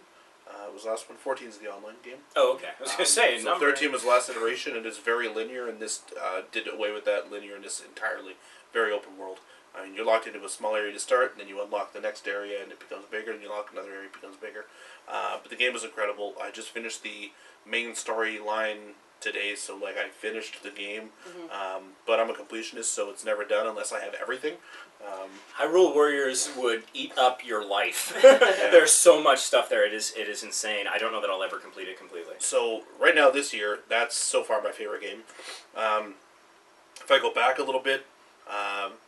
Uh, it was the last one. 14 is the online game. Oh, okay. I was gonna Um, say so number. 13 was the last iteration, and it's very linear, and this uh, did away with that linearness entirely. Very open world. I mean, you're locked into a small area to start, and then you unlock the next area, and it becomes bigger, and you unlock another area, it becomes bigger. Uh, but the game was incredible. I just finished the main storyline today, so like I finished the game. Um, but I'm a completionist, so it's never done unless I have everything. Um, Hyrule Warriors would eat up your life. There's so much stuff there. It is it is insane. I don't know that I'll ever complete it completely. So right now this year, that's so far my favorite game. Um, if I go back a little bit, um, I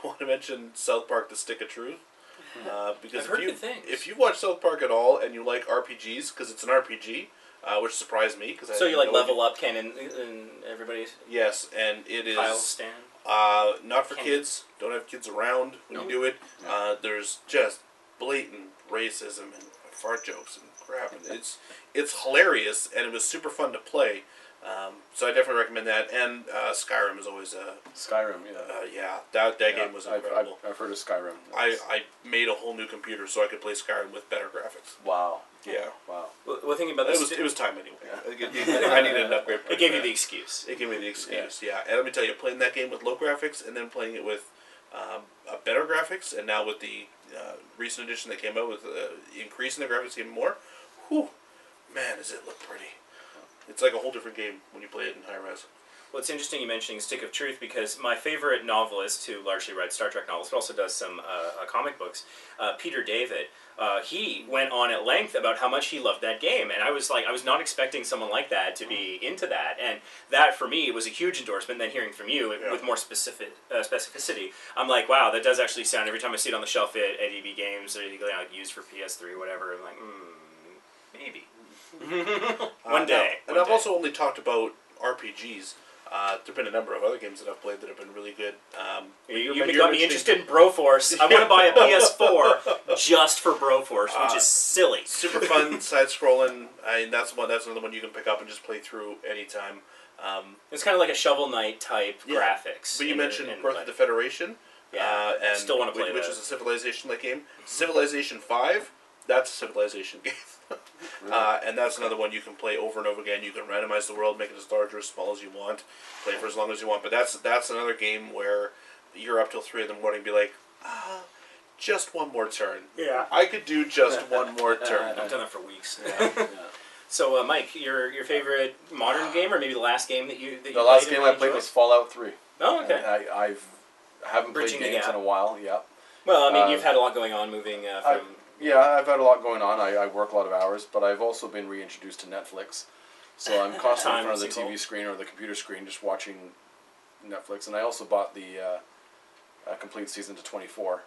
want to mention South Park: The Stick of Truth. Uh, because I've heard if you good things. if you watch South Park at all and you like RPGs because it's an RPG, uh, which surprised me because So you like level up Ken and, and everybody's Yes, and it is Kyle stand. uh, not for Can- kids. Don't have kids around when No. you do it. Uh, there's just blatant racism and fart jokes and crap, and it's it's hilarious and it was super fun to play. Um, so I definitely recommend that. And uh, Skyrim is always a Skyrim, yeah. uh, yeah that that Yeah, game was I've, incredible. I've, I've heard of Skyrim. I, That's- I made a whole new computer so I could play Skyrim with better graphics. wow. Yeah, Wow. Well, well thinking about it this, was it was time anyway. Yeah. I needed an upgrade. it gave you the excuse. It gave me the excuse, yeah. And let me tell you, playing that game with low graphics and then playing it with um, better graphics, and now with the uh, recent edition that came out with uh, increasing the graphics even more, whew, man, does it look pretty. It's like a whole different game when you play it in high res. Well, it's interesting you mentioning Stick of Truth because my favorite novelist, who largely writes Star Trek novels, but also does some uh, uh, comic books, uh, Peter David, uh, he went on at length about how much he loved that game, and I was like, I was not expecting someone like that to be into that, and that for me was a huge endorsement. Then hearing from you Yeah. with more specific uh, specificity, I'm like, wow, that does actually sound. Every time I see it on the shelf at, at EB Games or you know, used for PS3 or whatever, I'm like, hmm, maybe. One Uh, day. now- and one I've day. also only talked about RPGs. Uh, there've been a number of other games that I've played that have been really good. Um, You, you're- got me interested in Broforce. I want to buy a PS4 just for Broforce, which Uh, is silly. super fun side scrolling. I mean, that's one. That's another one you can pick up and just play through anytime. Um, It's kind of like a Shovel Knight type Yeah. graphics. But you in- mentioned in- Birth of the Federation. Yeah, uh, and still wanna which- play which that. is a Civilization-like game. Civilization Five, that's a Civilization game, uh, and that's another one you can play over and over again. You can randomize the world, make it as large or as small as you want, play for as long as you want. But that's that's another game where you're up till three in the morning, and be like, ah, just one more turn. Yeah. I could do just one more turn. I've done that for weeks. Yeah. yeah. so, uh, Mike, your your favorite modern game, or maybe the last game that you that you The last game I played enjoyed? was Fallout 3. Oh, okay. I, I've haven't Bridging the played games in a while. Yeah. Well, I mean, uh, you've had a lot going on, moving uh, I- from. Yeah, I've had a lot going on. I, I work a lot of hours, but I've also been reintroduced to Netflix. So I'm constantly in front of the TV screen or the computer screen just watching Netflix. And I also bought the uh, uh, complete season to 24.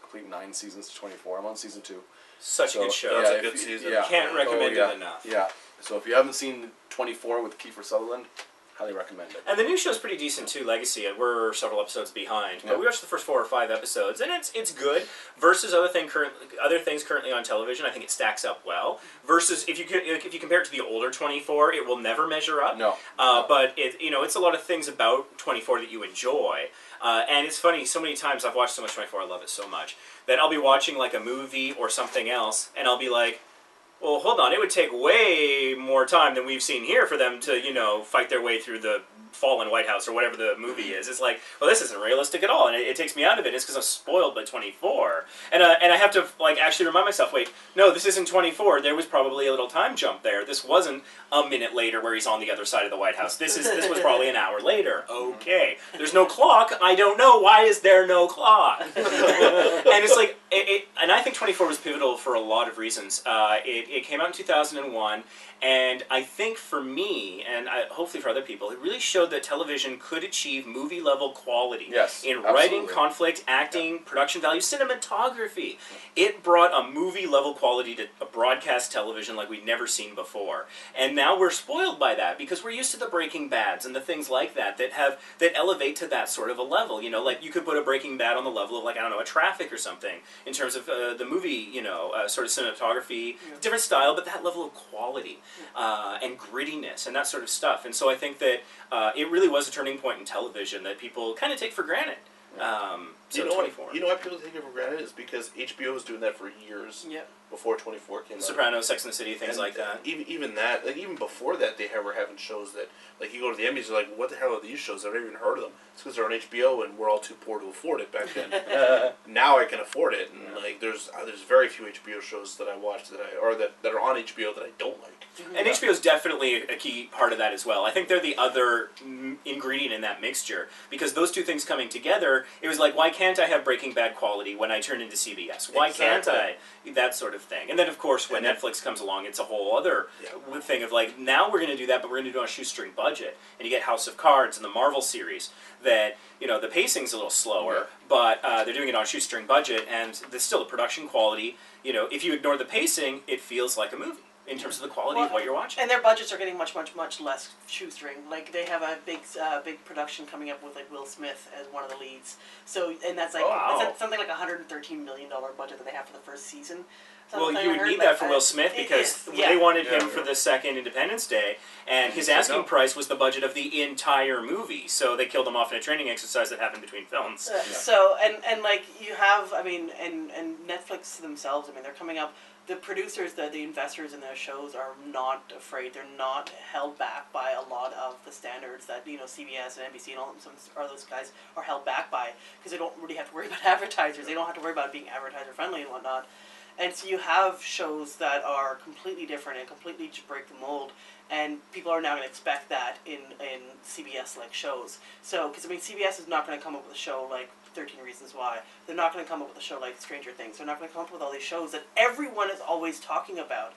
Complete nine seasons to 24. I'm on season two. Such a good show. That's a good you- season. Yeah. Can't recommend yeah. it enough. Yeah. So if you haven't seen 24 with Kiefer Sutherland, highly recommend it. And the new show's pretty decent too, Legacy. We're several episodes behind, but Yeah. we watched the first four or five episodes, and it's it's good. Versus other thing current other things currently on television, I think it stacks up well. Versus if you if you compare it to the older Twenty Four, it will never measure up. No. Uh, no. But it you know it's a lot of things about Twenty Four that you enjoy, uh, and it's funny. So many times I've watched so much Twenty Four, I love it so much that I'll be watching like a movie or something else, and I'll be like. Well, hold on. It would take way more time than we've seen here for them to, you know, fight their way through the fallen White House or whatever the movie is. It's like, well, this isn't realistic at all, and it, it takes me out of it. It's because I'm spoiled by 24, and uh, and I have to like actually remind myself, wait, no, this isn't 24. There was probably a little time jump there. This wasn't a minute later where he's on the other side of the White House. This is this was probably an hour later. Okay, there's no clock. I don't know why is there no clock. and it's like it, it, and I think 24 was pivotal for a lot of reasons. Uh, it, it came out in 2001, and I think for me, and I, hopefully for other people, it really showed that television could achieve movie level quality Yes, in writing, conflict, acting, production value, cinematography. It brought a movie level quality to a broadcast television like we'd never seen before. And now we're spoiled by that because we're used to the Breaking Bads and the things like that that have that elevate to that sort of a level. You know, like you could put a Breaking Bad on the level of like I don't know a Traffic or something in terms of uh, the movie. You know, uh, sort of cinematography, different style, but that level of quality uh, and grittiness and that sort of stuff. And so I think that uh, it really was a turning point in television that people kind of take for granted. Um, So you know 24. what? You know why people take it for granted is because HBO was doing that for years Yep. Before Twenty Four came out. Sopranos, Sex and the City, things And like that. Even even that, like even before that, they were having shows that like you go to the Emmys, you're like, what the hell are these shows? I've never even heard of them. It's because they're on HBO, and we're all too poor to afford it back then. now I can afford it, and like there's uh, there's very few HBO shows that I watch that I or that, that are on HBO that I don't like. And HBO is definitely a key part of that as well. I think they're the other mm, ingredient in that mixture because those two things coming together, it was like, why can't I have Breaking Bad quality when I turn into CBS? Why can't I? That sort of thing. And then, of course, when Netflix comes along, it's a whole other Yeah. thing of like, now we're going to do that, but we're going to do it on a shoestring budget. And you get House of Cards and the Marvel series that, you know, the pacing's a little slower, but uh, they're doing it on a shoestring budget, and there's still the production quality. You know, if you ignore the pacing, it feels like a movie in terms of the quality of Well, what you're watching. And their budgets are getting much, much, much less shoestring. Like they have a big, uh, big production coming up with like Will Smith as one of the leads. So and that's like Oh, wow. it's something like a hundred and thirteen million dollar budget that they have for the first season. Well, Something you I would heard, need like, that for Will Smith it because is, yeah. they wanted Yeah. him for the second Independence Day, and his asking no. price was the budget of the entire movie. So they killed him off in a training exercise that happened between films. Uh, So and and like you have, I mean, and and Netflix themselves. I mean, they're coming up. The producers, the the investors in their shows are not afraid. They're not held back by a lot of the standards that you know CBS and NBC and all some or those guys are held back by because they don't really have to worry about advertisers. They don't have to worry about being advertiser friendly and whatnot. And so you have shows that are completely different and completely j- break the mold, and people are now going to expect that in in CBS like shows. So, because I mean, CBS is not going to come up with a show like Thirteen Reasons Why. They're not going to come up with a show like Stranger Things. They're not going to come up with all these shows that everyone is always talking about.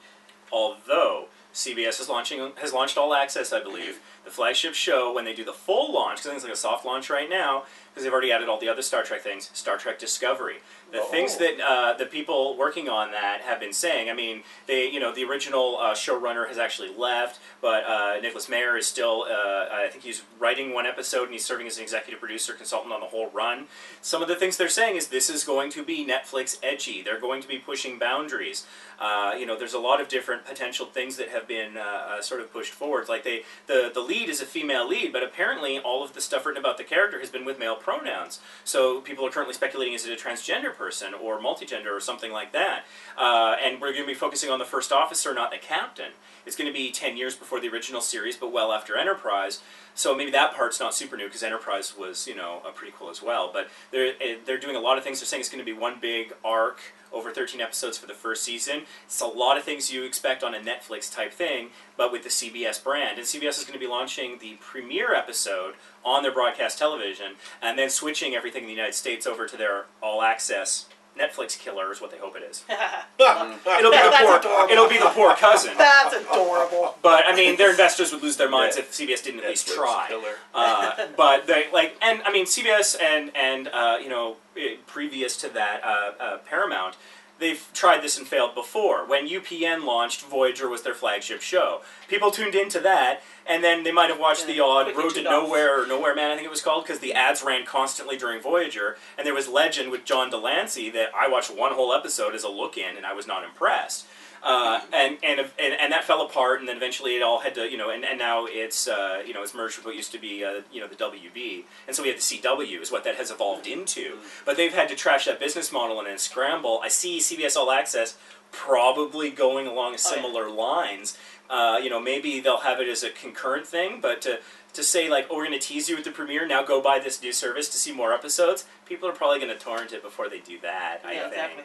Although CBS is launching has launched All Access, I believe, the flagship show when they do the full launch. Because it's like a soft launch right now because they've already added all the other Star Trek things. Star Trek Discovery. The Oh. things that uh, the people working on that have been saying. I mean, they you know the original uh, showrunner has actually left, but uh, Nicholas Meyer is still. Uh, I think he's writing one episode and he's serving as an executive producer consultant on the whole run. Some of the things they're saying is this is going to be Netflix edgy. They're going to be pushing boundaries. Uh, you know, there's a lot of different potential things that have been uh, sort of pushed forward. Like they, the the lead is a female lead, but apparently all of the stuff written about the character has been with male pronouns. So people are currently speculating is it a transgender person or multigender or something like that. Uh, and we're going to be focusing on the first officer, not the captain. It's going to be ten years before the original series, but well after Enterprise. So maybe that part's not super new because Enterprise was, you know, a prequel as well. But they're eh, they're doing a lot of things. They're saying it's going to be one big arc over 13 episodes for the first season. It's a lot of things you expect on a Netflix type thing, but with the CBS brand. And CBS is going to be launching the premiere episode on their broadcast television, and then switching everything in the United States over to their all access. Netflix killer is what they hope it is. It'll be the That's poor. adorable. It'll be the poor cousin. That's adorable. But I mean, their investors would lose their minds Yeah. if CBS didn't at least Netflix try. killer. Uh, but they like, and I mean, CBS and and uh, you know, eh, previous to that, uh, uh, Paramount, they've tried this and failed before. When UPN launched, Voyager was their flagship show. People tuned into that, and then they might have watched Yeah, the odd Road to. Nowhere or Nowhere Man, I think it was called, because the ads ran constantly during Voyager, and there was Legend with John de Lancie that I watched one whole episode as a look-in, and I was not impressed. Uh, and, and and and that fell apart, and then eventually it all had to, you know, and, and now it's uh, you know it's merged with what used to be uh, you know the WB, and so we have the CW is what that has evolved into. But they've had to trash that business model and then scramble. I see CBS All Access probably going along Oh, yeah. similar lines. Uh, you know, maybe they'll have it as a concurrent thing, but to to say like, oh, we're going to tease you with the premiere, now go buy this new service to see more episodes. People are probably going to torrent it before they do that. I Yeah, think. exactly.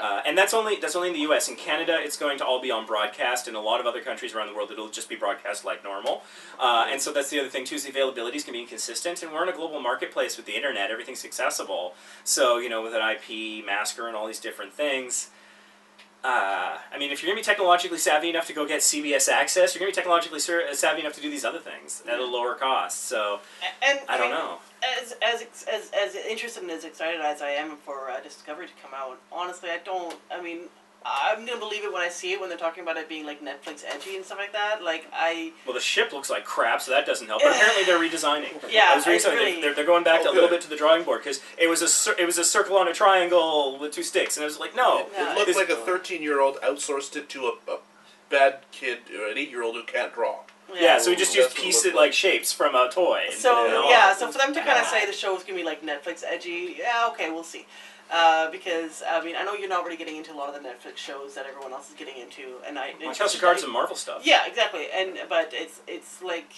Uh, and that's only that's only in the U.S. In Canada, it's going to all be on broadcast. In a lot of other countries around the world, it'll just be broadcast like normal. Uh, and so that's the other thing too: is the availability is going to be inconsistent. And we're in a global marketplace with the internet; everything's accessible. So you know, with an IP masker and all these different things. Uh, I mean, if you're going to be technologically savvy enough to go get CBS access, you're going to be technologically savvy enough to do these other things at a lower cost. So And I don't mean, know. As as as as interested and as excited as I am for uh, Discovery to come out, honestly, I don't. I mean, I'm gonna believe it when I see it when they're talking about it being like Netflix edgy and stuff like that. Like I, Well, the ship looks like crap, so that doesn't help. But apparently, they're redesigning. Yeah, I was reading something. really- They're, they're going back Oh, a little bit to the drawing board because it was a cir- it was a circle on a triangle with two sticks, and I was like, no, Yeah, it looked this- like a 13 year old outsourced it to a, a bad kid, or an 8 year old who can't draw. Yeah, so we just use That's what it pieces looked like shapes from a toy. So put it on. yeah, so for them to kind of say the show's gonna be like Netflix edgy, yeah, okay, we'll see. Uh, because I mean, I know you're not really getting into a lot of the Netflix shows that everyone else is getting into, and I like House of Cards and Marvel stuff. Yeah, exactly. And but it's it's like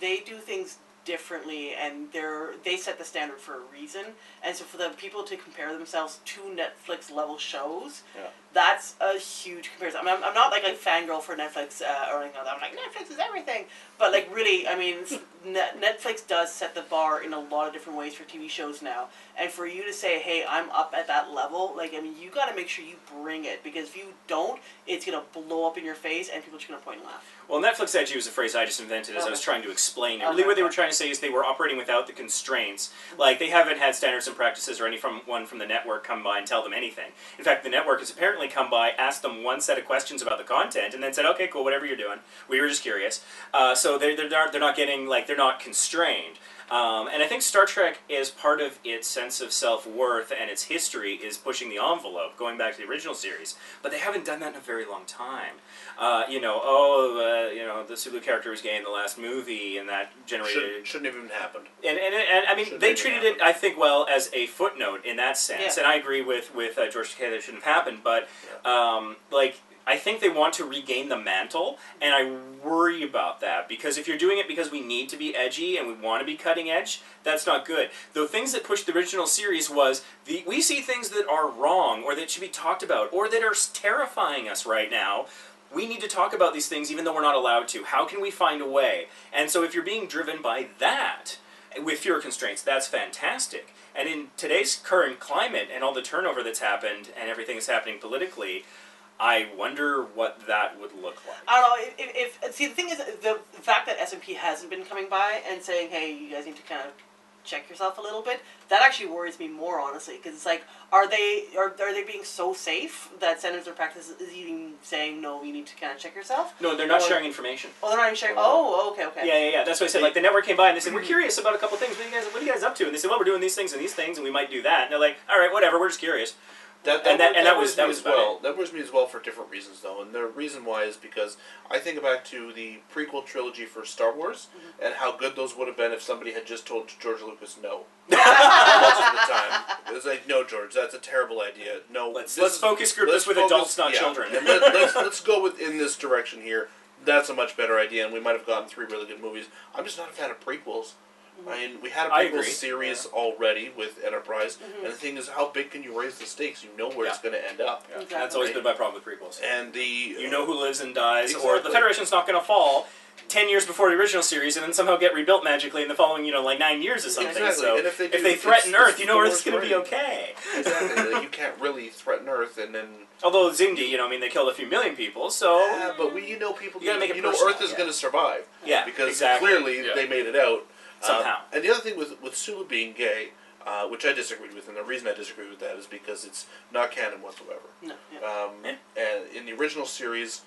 they do things differently, and they're they set the standard for a reason. And so for the people to compare themselves to Netflix level shows, Yeah. That's a huge comparison. I mean, I'm, I'm not like a fangirl for Netflix uh, or anything like that. I'm like Netflix is everything, but like really, I mean, s- Net- Netflix does set the bar in a lot of different ways for TV shows now. And for you to say, "Hey, I'm up at that level," like I mean, you got to make sure you bring it because if you don't, it's gonna blow up in your face, and people are just gonna point and laugh. Well, Netflix edgy was a phrase I just invented as I was trying to explain it. Okay, Really, what they were trying to say is they were operating without the constraints. Like they haven't had standards and practices or any from one from the network come by and tell them anything. In fact, the network has apparently come by, asked them one set of questions about the content, and then said, "Okay, cool, whatever you're doing. We were just curious." Uh, so they're they're not, they're not getting like they're not constrained. Um, and I think Star Trek is part of its sense of self worth and its history is pushing the envelope, going back to the original series. But they haven't done that in a very long time. Uh, you know, oh, uh, you know, the Sulu character was gay in the last movie, and that generated. Shouldn't, shouldn't have even happened. And, and, and I mean, Shouldn't they treated happen. it, I think, well as a footnote in that sense. Yeah. And I agree with with uh, George Takei that it shouldn't have happened. But um, like, I think they want to regain the mantle, and I worry about that because if you're doing it because we need to be edgy and we want to be cutting edge, that's not good. The things that pushed the original series was the we see things that are wrong or that should be talked about or that are terrifying us right now we need to talk about these things even though we're not allowed to. How can we find a way? And so if you're being driven by that with fewer constraints, that's fantastic. And in today's current climate and all the turnover that's happened and everything that's happening politically, I wonder what that would look like. I don't know if, if see the thing is the, fact that S and P hasn't been coming by and saying, "Hey, you guys need to kind of check yourself a little bit." That actually worries me more, honestly, because it's like, are they are, are they being so safe that standards or practice is even saying, "No, you need to kind of check yourself"? No, they're not Or- sharing information. Oh, they're not even sharing. Oh. Oh, oh, okay, okay. Yeah, yeah, yeah. That's what I said. Like the network came by and they said, "We're curious about a couple things. What are you guys? What are you guys up to?" And they said, "Well, we're doing these things and these things, and we might do that." And they're like, "All right, whatever. We're just curious." That, And that- and that was- worries that me was as about well. That worries me as well for different reasons, though. And the reason why is because I think back to the prequel trilogy for Star Wars Mm-hmm. and how good those would have been if somebody had just told George Lucas no. Most of the time, it was like, "No, George, that's a terrible idea. No, Let's let's is- focus group let's this with focus- adults, not yeah. children. And let, let's let's go within this direction here. That's a much better idea, and we might have gotten three really good movies. I'm just not a fan of prequels. I mean, we had a I prequel agree. series already with Enterprise, mm-hmm. and the thing is, how big can you raise the stakes? You know where it's going to end up. Yeah, Exactly. That's always been my problem with prequels. And the You know who lives and dies, or the Federation's not going to fall ten years before the original series, and then somehow get rebuilt magically in the following, you know, like nine years or something. Exactly. So And if they do, threaten it's- Earth, it's you know the Earth's going to be okay. exactly like, you can't really threaten Earth, and then Although Xindi, you know, I mean, they killed a few million people, so yeah, but we you know people You gotta make it you know Earth is yeah. going to survive yeah, because exactly. clearly Yeah. they made it out Somehow. Um, and the other thing with with Sulu being gay, uh, which I disagreed with, and the reason I disagree with that is because it's not canon whatsoever. No, yeah. Um, Yeah. And in the original series,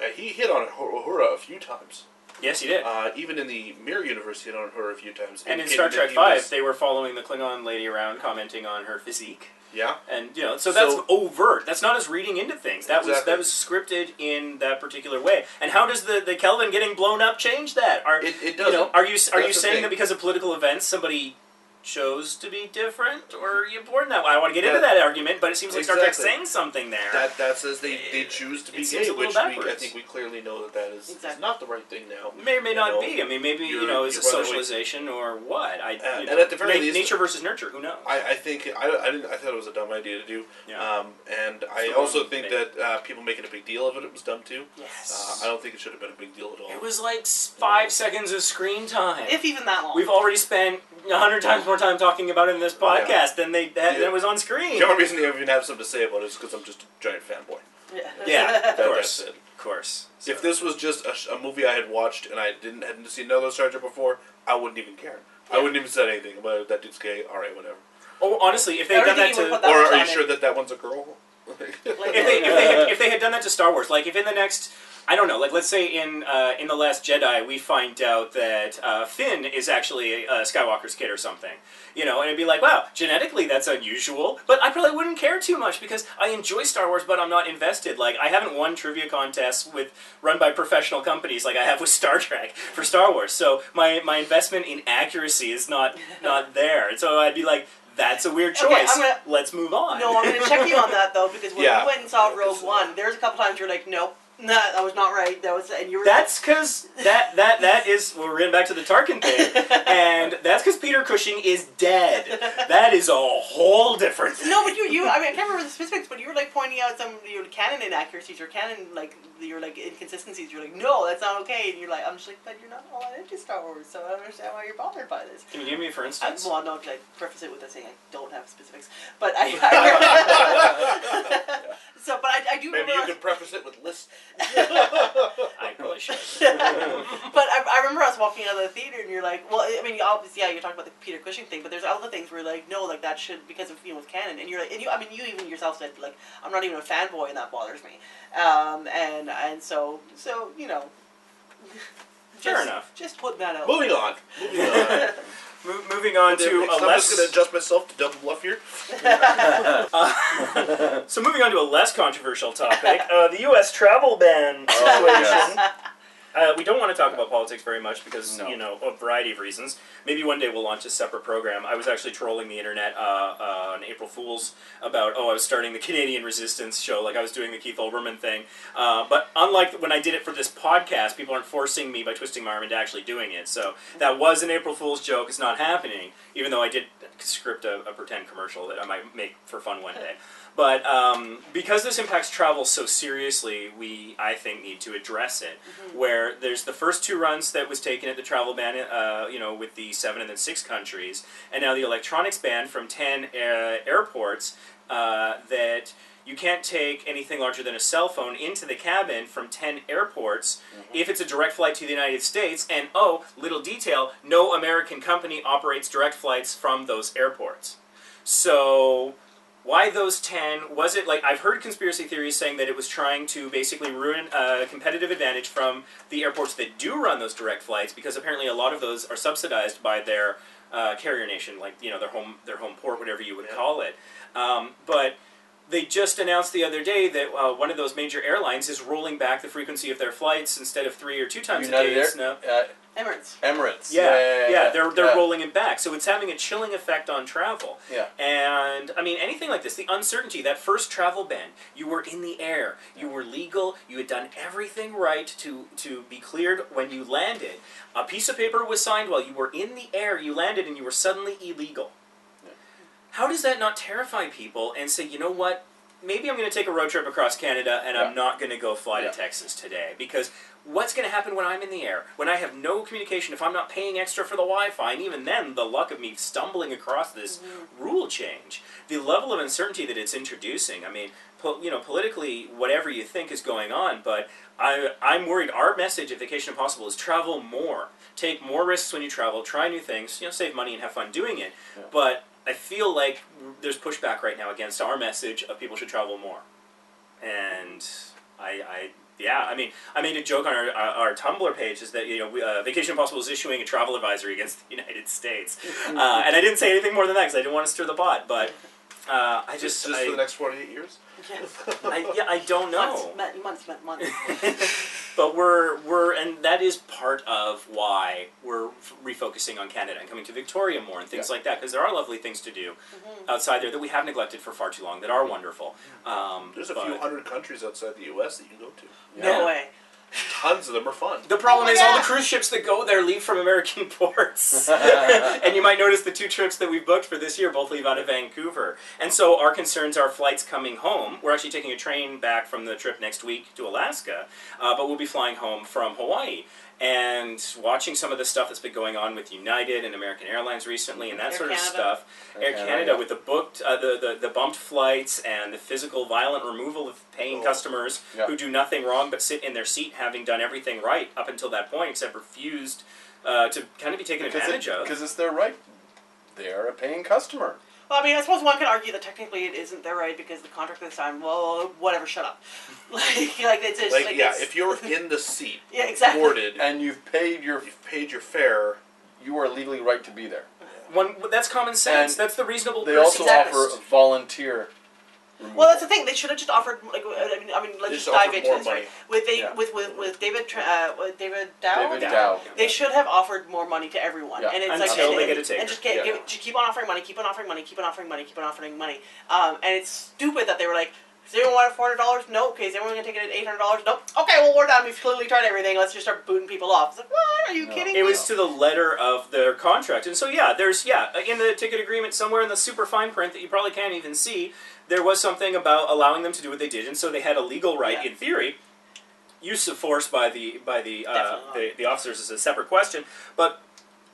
uh, he hit on Uhura a few times. Yes, he did. Uh, even in the Mirror Universe, he hit on her a few times. and in Star Trek Five, was- they were following the Klingon lady around, commenting on her physique. yeah. And you know, so that's So- overt. That's not us reading into things. That was that was scripted in that particular way. And how does the, the Kelvin getting blown up change that? Are It, it you know, are you are you That's the saying that because of political events somebody chose to be different, or are you born that way? I want to get into That- that argument, but it seems like Star Trek's saying something there. That that says they, they choose to be seems gay, which we, I think we clearly know that that is, is not the right thing now. may or may you not know, be. I mean, maybe you know, is it you're away- socialization or what? I, you and know, at the very na- least- nature versus nurture. Who knows? I, I think I, I didn't I thought it was a dumb idea to do. Yeah. Um, and I also think thing. that uh, people making a big deal of it, it was dumb too. yes. Uh, I don't think it should have been a big deal at all. it was like s- five seconds of screen time. if even that long. We've already spent a hundred times more time talking about it in this podcast than they that, than it was on screen. the only reason I even have something to say about it is because I'm just a giant fanboy. yeah. Yeah, of course, that's of course. If this was just a, a movie I had watched and I didn't hadn't seen another Star Trek before, I wouldn't even care. I wouldn't even say anything about it. That dude's gay. All right, whatever. oh, honestly, if they had done that Everything to, put or are you sure it. that that one's a girl? Like- if they if they had, if they had done that to Star Wars, like if in the next I don't know. Like, let's say in uh, in the Last Jedi, we find out that uh, Finn is actually a Skywalker's kid or something. You know, and it'd be like, wow, genetically that's unusual. But I probably wouldn't care too much because I enjoy Star Wars, but I'm not invested. Like, I haven't won trivia contests with run by professional companies like I have with Star Trek for Star Wars. So my my investment in accuracy is not not there. And so I'd be like. That's a weird Okay, choice. I'm gonna- Let's move on. No, I'm going to check you on that though, because when Yeah. we went and saw Rogue One, there's a couple times you're like, nope, nah, that was not right. That was, and you were. That's because that that that is well, we're getting back to the Tarkin thing, and that's because Peter Cushing is dead. That is a whole different thing. No, but you, you, I mean, I can't remember the specifics, but you were like pointing out some your canon inaccuracies or canon like your like inconsistencies. You're like, no, that's not okay, and you're like, I'm just like, but you're not all that into Star Wars, so I don't understand why you're bothered by this. Can you give me for I, instance? well, no, 'cause I preface it with saying I don't have specifics, but I. I so, but I, I do Maybe remember. you could preface it with lists. I probably should. but I, I remember us walking out of the theater, and you're like, well, I mean, you obviously, yeah, you're talking about the Peter Cushing thing, but there's other things where you're like, no, like that should because of you know with canon, and you're like, and you, I mean, you even yourself said like, I'm not even a fanboy, and that bothers me, um, and and so so you know. Fair just- enough. Just put that out. Moving on. Moving on. Mo- moving on to a I'm just going to adjust myself to double bluff here. Uh, so moving on to a less controversial topic, uh, the U.S. travel ban situation. yes. Uh, we don't want to talk about politics very much because No. you know a variety of reasons. Maybe one day we'll launch a separate program. I was actually trolling the internet uh, uh, on April Fools about oh I was starting the Canadian Resistance show like I was doing the Keith Olbermann thing. Uh, but unlike when I did it for this podcast, people aren't forcing me by twisting my arm into actually doing it. So that was an April Fool's joke. It's not happening, even though I did script a, a pretend commercial that I might make for fun one day. But um, because this impacts travel so seriously, we I think need to address it. Where there's the first two runs that was taken at the travel ban, uh, you know, with the seven and then six countries, and now the electronics ban from ten uh, airports uh, that you can't take anything larger than a cell phone into the cabin from 10 airports if it's a direct flight to the United States. And oh, little detail no American company operates direct flights from those airports. So, why those 10? Was it like I've heard conspiracy theories saying that it was trying to basically ruin a competitive advantage from the airports that do run those direct flights because apparently a lot of those are subsidized by their uh, carrier nation, like you know their home their home port, whatever you would Yeah. call it. Um, but they just announced the other day that uh, one of those major airlines is rolling back the frequency of their flights instead of three or two times a day. It's now, Air, uh, Emirates. Emirates. yeah, yeah, yeah, they're they're yeah. rolling it back, so it's having a chilling effect on travel. Yeah. And I mean, anything like this, the uncertainty, that first travel ban, you were in the air, you were legal, you had done everything right to, to be cleared when you landed. A piece of paper was signed while you were in the air, you landed, and you were suddenly illegal. Yeah. How does that not terrify people and say, you know what? Maybe I'm going to take a road trip across Canada and I'm not going to go fly Yeah. to Texas today because what's going to happen when I'm in the air? When I have no communication, if I'm not paying extra for the Wi Fi, and even then, the luck of me stumbling across this mm-hmm. rule change, the level of uncertainty that it's introducing. I mean, po- you know, politically, whatever you think is going on, but I, I'm worried our message at Vacation Impossible is travel more. Take more risks when you travel, try new things, you know, save money and have fun doing it. Yeah. But I feel like there's pushback right now against our message of people should travel more. And I, I yeah, I mean, I made a joke on our, our, our Tumblr page is that you know we, uh, Vacation Impossible is issuing a travel advisory against the United States, uh, and I didn't say anything more than that because I didn't want to stir the pot. But uh, I Just, just, just I, for the next 48 years? Yes. I, yeah, I don't know. Months, months, months, months. but we're we're and that is part of why we're f- refocusing on Canada and coming to Victoria more and things Yeah. like that because there are lovely things to do Mm-hmm. outside there that we have neglected for far too long that are wonderful. Um, There's a but few hundred countries outside the U.S. that you can go to. No way. Tons of them are fun. The problem Oh my is all the cruise ships that go there leave from American ports. and you might notice the two trips that we've booked for this year both leave out of Vancouver. And so our concerns are flights coming home. We're actually taking a train back from the trip next week to Alaska, uh, but we'll be flying home from Hawaii. And watching some of the stuff that's been going on with United and American Airlines recently, and that Air sort of stuff. Air Air Canada, Canada with the booked, uh, the, the the bumped flights and the physical, violent removal of paying Oh. customers Yeah. who do nothing wrong but sit in their seat, having done everything right up until that point, except refused uh, to kind of be taken because advantage it, of. because it's their right. They are a paying customer. Well, I mean, I suppose one can argue that technically it isn't their right because the contract this time. Well, whatever. Shut up. like, like it's just Like, like, yeah, it's- if you're in the seat, yeah, exactly. boarded, And you've paid your, you've paid your fare. you are legally right to be there. One that's common sense. And that's the reasonable. They person also Exactly. offer volunteer. Removal. Well, that's the thing. They should have just offered like I mean, I mean, let's just just dive into this money. right with they Yeah. with, with with David uh, with David Dao. David Dao. Dao. They should have offered more money to everyone, Yeah. and it's Until like they and, get a and, and just, get, Yeah. give just keep on offering money, keep on offering money, keep on offering money, keep on offering money. Um, and it's stupid that they were like, "Does anyone want four hundred dollars? No. Okay, is everyone gonna take it at eight hundred dollars? Nope. Okay, well we're done. We've clearly tried everything. Let's just start booting people off." It's like, what? Are you No. kidding It me? was to the letter of their contract, and so yeah, there's yeah in the ticket agreement somewhere in the super fine print that you probably can't even see. There was something about allowing them to do what they did, and so they had a legal right Yeah. in theory. Use of force by the by the uh, the, the officers is a separate question, but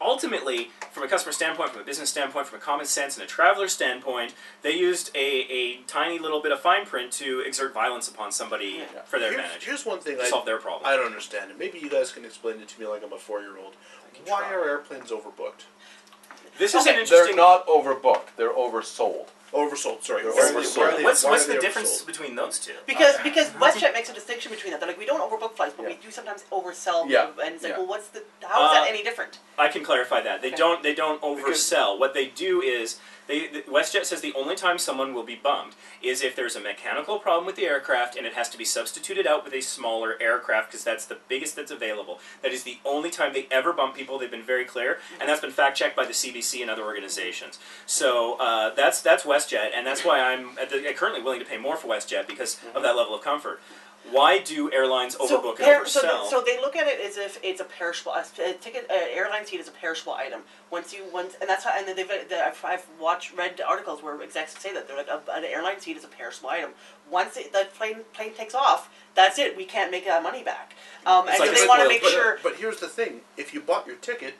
ultimately, from a customer standpoint, from a business standpoint, from a common sense and a traveler standpoint, they used a, a tiny little bit of fine print to exert violence upon somebody Yeah. for their Here's, advantage, here's one thing to I, solve their problem. I don't understand, and maybe you guys can explain it to me like I'm a four year old. Why try. are airplanes overbooked? this is an interesting. They're not overbooked. They're oversold. Oversold, sorry. They're Why oversold. why are they- What's why what's are the they difference oversold? between those two? Because because WestJet makes a distinction between that. They're like we don't overbook flights, but we Yeah. do sometimes oversell. Yeah. And it's like, Yeah. well, what's the? How is Uh, that any different? I can clarify that they Okay. don't they don't Because- oversell. What they do is they the, WestJet says the only time someone will be bummed is if there's a mechanical problem with the aircraft and it has to be substituted out with a smaller aircraft because that's the biggest that's available. That is the only time they ever bump people. They've been very clear, and that's been fact checked by the CBC and other organizations. So uh, that's that's WestJet, and that's why I'm the, currently willing to pay more for WestJet because of that level of comfort. Why do airlines overbook so, and per- so, they, so they look at it as if it's a perishable a, a ticket. Uh, airline seat is a perishable item. Once you once, and that's how. And then they've they, I've, I've watched read articles where execs say that they're like a, an airline seat is a perishable item. Once it, the plane plane takes off, that's it. We can't make that money back. Um, and like so they want to make But, sure. but here's the thing: if you bought your ticket,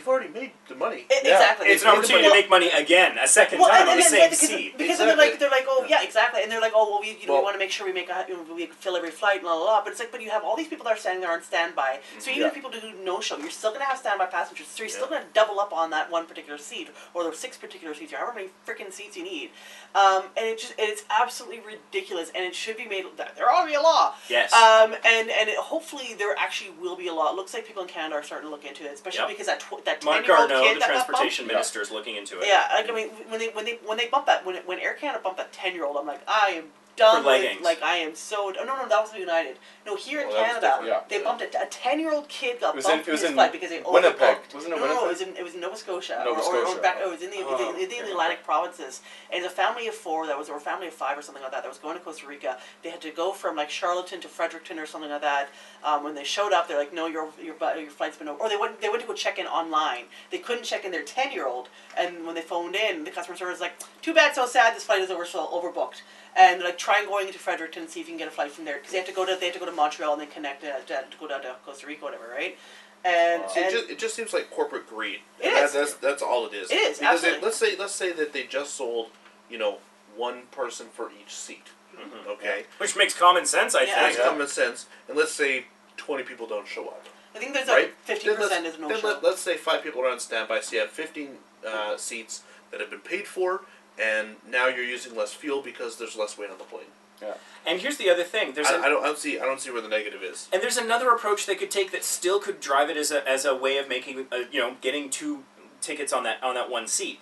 you've already made the money. I- Yeah. Exactly. it's an opportunity to make money again, a second Well, time and, on and the then same because, seat. because then they're like they're like oh yeah exactly and they're like oh well we you know Well- we want to make sure we make a you know, we fill every flight and blah, blah blah but it's like but you have all these people that are standing there on standby so even Yeah. if people do no show you're still gonna have standby passengers so you're still gonna double up on that one particular seat or those six particular seats or however many freaking seats you need um, and it just it's absolutely ridiculous and it should be made there ought to be a law Yes. um, and and it, hopefully there actually will be a law it looks like people in Canada are starting to look into it especially Yep. because that tw- that Marc 10 Garneau, kid the that got transportation Yeah. minister, is looking into it. yeah, like, I mean, when they when they when they bump that when when Air Canada bumped that ten year old, I'm like, I am done. With- like I am so. Oh, no, no, that was United. No, here in Oh, Canada. Yeah. they bumped a, a ten year old kid got It was in- bumped it was in his in flight because they Winnipeg. overbooked. Wasn't it no, no, no, it was in it was Nova Scotia. Nova or, or, or back. Oh, it was in the, Oh, it was in the okay. Atlantic provinces. And a family of four that was or a family of five or something like that that was going to Costa Rica. They had to go from like Charlottetown to Fredericton or something like that. Um, when they showed up, they're like, no, your your your flight's been over. Or they went they went to go check in online. They couldn't check in their ten year old, and when they phoned in, the customer service was like, too bad, so sad. This flight is over, so overbooked. And like, try and going into Fredericton and see if you can get a flight from there because they have to go to they have to go to Montreal and then connect uh, to, to go down to Costa Rica, or whatever, right? And, Wow. See, it just, it just seems like corporate greed. It that- is. That's that's all it is. It is, because they, absolutely. let's say let's say that they just sold, you know, one person for each seat. Mhm. Okay, Which makes common sense, I Yeah. think. makes Yeah. common sense. And let's say twenty people don't show up. I think there's right? like fifteen percent is no then show. let, us say five people are on standby, so you have fifteen uh, seats that have been paid for, and now you're using less fuel because there's less weight on the plane. Yeah. And here's the other thing: there's I, an, I don't I don't see I don't see where the negative is. and there's another approach they could take that still could drive it as a as a way of making uh, you know getting two tickets on that on that one seat.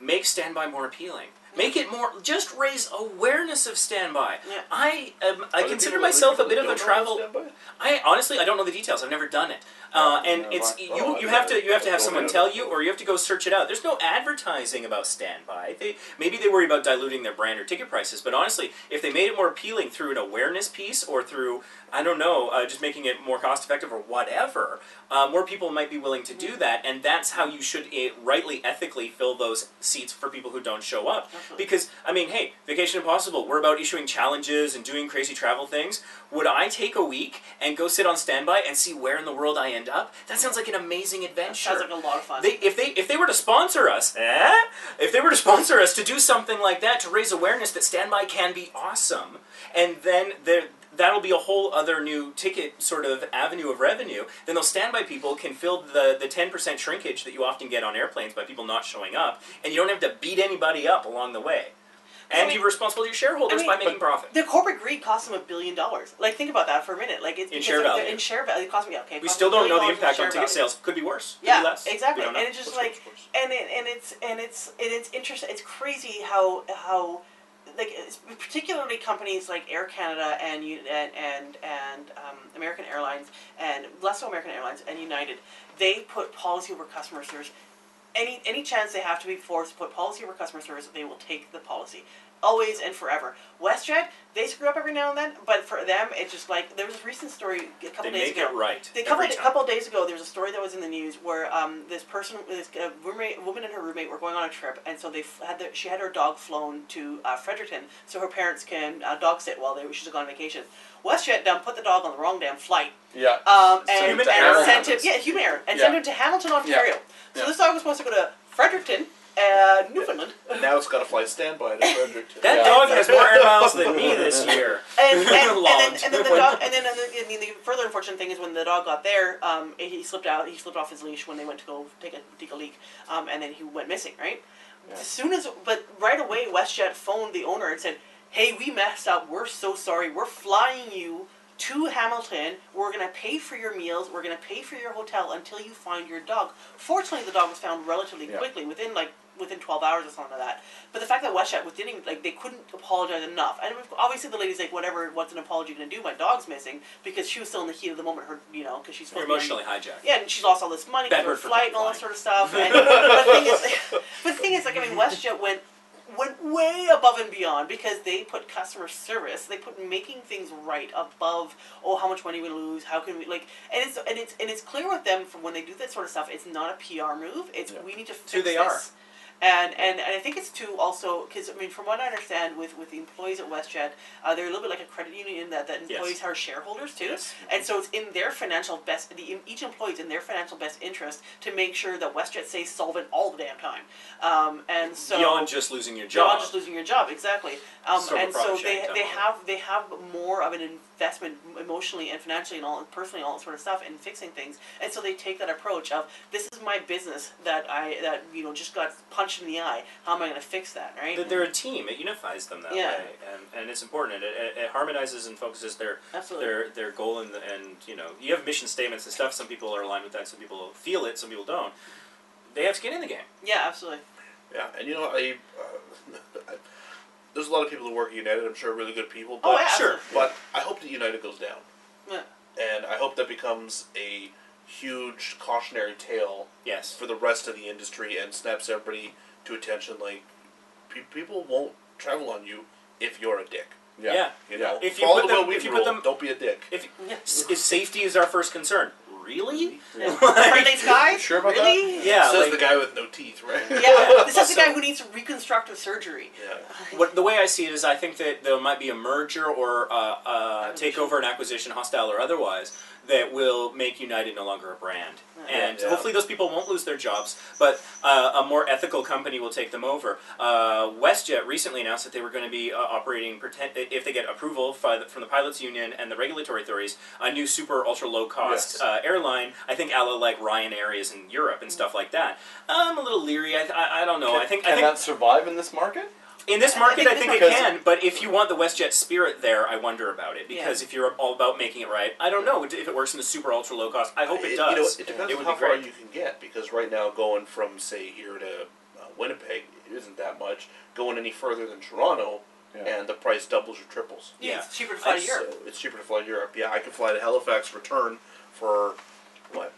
Make standby more appealing. Make it more. Just raise awareness of standby. Yeah. I um, I consider people- myself a bit of a travel. I honestly I don't know the details. I've never done it. Uh, and Yeah, it's right. you Oh, you I've to you have to have someone tell you or you have to go search it out. There's no advertising about standby. They maybe they worry about diluting their brand or ticket prices, but honestly, if they made it more appealing through an awareness piece or through I don't know, uh, just making it more cost effective or whatever, uh, more people might be willing to do that, and that's how you should uh, rightly, ethically fill those seats for people who don't show up. Because I mean, hey, Vacation Impossible, we're about issuing challenges and doing crazy travel things. Would I take a week and go sit on standby and see where in the world I end up? That sounds like an amazing adventure. That sounds like a lot of fun. They, if they if they were to sponsor us, eh? If they were to sponsor us to do something like that to raise awareness that standby can be awesome, and then there that'll be a whole other new ticket sort of avenue of revenue. Then those standby people can fill the the ten percent shrinkage that you often get on airplanes by people not showing up, and you don't have to beat anybody up along the way. And I mean- you're responsible to your shareholders I mean- by making profit. The corporate greed cost them a billion dollars. Like think about that for a minute. Like it's In share value. In share value, it costs me okay. We still don't know the impact on ticket value. sales. Could be worse. Could Yeah, be less. Exactly. And it's just course, like, and it, and it's and it's and it's interesting. It's crazy how how like particularly companies like Air Canada and and and, and um, American Airlines and less so American Airlines and United, they put policy over customer service. Any any chance they have to be forced to put policy over customer service, they will take the policy. Always and forever. WestJet, they screw up every now and then, but for them, it's just like there was a recent story a couple days ago. They days make ago. it right. A couple, every time. couple days ago, there was a story that was in the news where um, this person, this uh, roommate, woman and her roommate were going on a trip, and so they f- had the, she had her dog flown to uh, Fredericton so her parents can uh, dog sit while they she's gone on vacation. WestJet done put the dog on the wrong damn flight, Yeah. um, and, him and to Hamilton. sent him yeah human error and Yeah. sent him to Hamilton, Ontario. So Yeah. this dog was supposed to go to Fredericton, uh, Newfoundland, And now it's got to fly standby to Fredericton. That Yeah. dog has more air miles than me this year. and, and, and, then, Logged. and then the dog, and then and the, I mean, the further unfortunate thing is when the dog got there, um, he slipped out. He slipped off his leash when they went to go take a take a leak, um, and then he went missing. Right. Yeah. As soon as, but right away, WestJet phoned the owner and said, "Hey, we messed up. We're so sorry. We're flying you." To Hamilton, we're gonna pay for your meals. We're gonna pay for your hotel until you find your dog. Fortunately, the dog was found relatively Yeah. quickly, within like within twelve hours or something like that. But the fact that WestJet was didn't like they couldn't apologize enough, and obviously the lady's like, whatever, what's an apology gonna do? My dog's missing because she was still in the heat of the moment. Her, you know, because she's supposed to emotionally hijacked. yeah, and she lost all this money her flight and all that sort of stuff. And, but the thing is, but the thing is, like, I mean, WestJet went went way above and beyond because they put customer service, they put making things right above. Oh, how much money we lose? How can we like? And it's and it's and it's clear with them from when they do that sort of stuff. It's not a PR move. It's Yeah. we need to fix who they this. are. And, and, and I think it's too also because I mean from what I understand with, with the employees at WestJet uh, they're a little bit like a credit union in that that Yes. employees are shareholders too Yes. and so it's in their financial best the each employee's in their financial best interest to make sure that WestJet stays solvent all the damn time um, and so Beyond just losing your beyond job. just losing your job exactly um, and so they, they have they have more of an investment emotionally and financially and all and personally all that sort of stuff and fixing things and so they take that approach of this is my business that I that you know just got punched in the eye how am I going to fix that right That they're a team. It unifies them that Yeah. way, and, and it's important. It, it, it harmonizes and focuses their absolutely their their goal and and you know you have mission statements and stuff. Some people are aligned with that. Some people feel it. Some people don't. They have skin in the game. yeah absolutely Yeah, and you know, I, uh, I there's a lot of people who work at United. I'm sure really good people, oh, but oh yeah sure. but I hope that United goes down, Yeah. and I hope that becomes a huge cautionary tale Yes. for the rest of the industry and snaps everybody to attention. Like, pe- people won't travel on you if you're a dick. Yeah. Yeah. You Yeah. know, If you follow put the them- if you Wheaton put them- don't be a dick. If Yeah. if safety is our first concern, really? Yeah. Like- Friendly skies Sure about that? really Yeah. Says like- the guy with no teeth, right? yeah this is the guy who needs reconstructive surgery Yeah. What the way I see it is, I think that there might be a merger or uh, uh, takeover and acquisition, hostile or otherwise, that will make United no longer a brand, and Yeah. hopefully those people won't lose their jobs. But uh, a more ethical company will take them over. Uh, WestJet recently announced that they were going to be uh, operating, pretend, if they get approval fi- from the pilots union and the regulatory authorities, a new super ultra low cost Yes. uh, airline. I think a la like Ryanair is in Europe and stuff like that. I'm a little leery. I, I, I don't know. Can, I think can I think that survive in this market? In this I market, think I think, it can, but if you want the WestJet spirit there, I wonder about it. Because Yeah. if you're all about making it right, I don't know if it works in the super ultra low cost. I hope it, You does. know, it depends It on how far you can get because right now going from say here to uh, Winnipeg it isn't that much. Going any further than Toronto Yeah. and the price doubles or triples. yeah, Yeah. it's cheaper to fly to Europe So it's cheaper to fly to Europe. Yeah, I could fly to Halifax return for what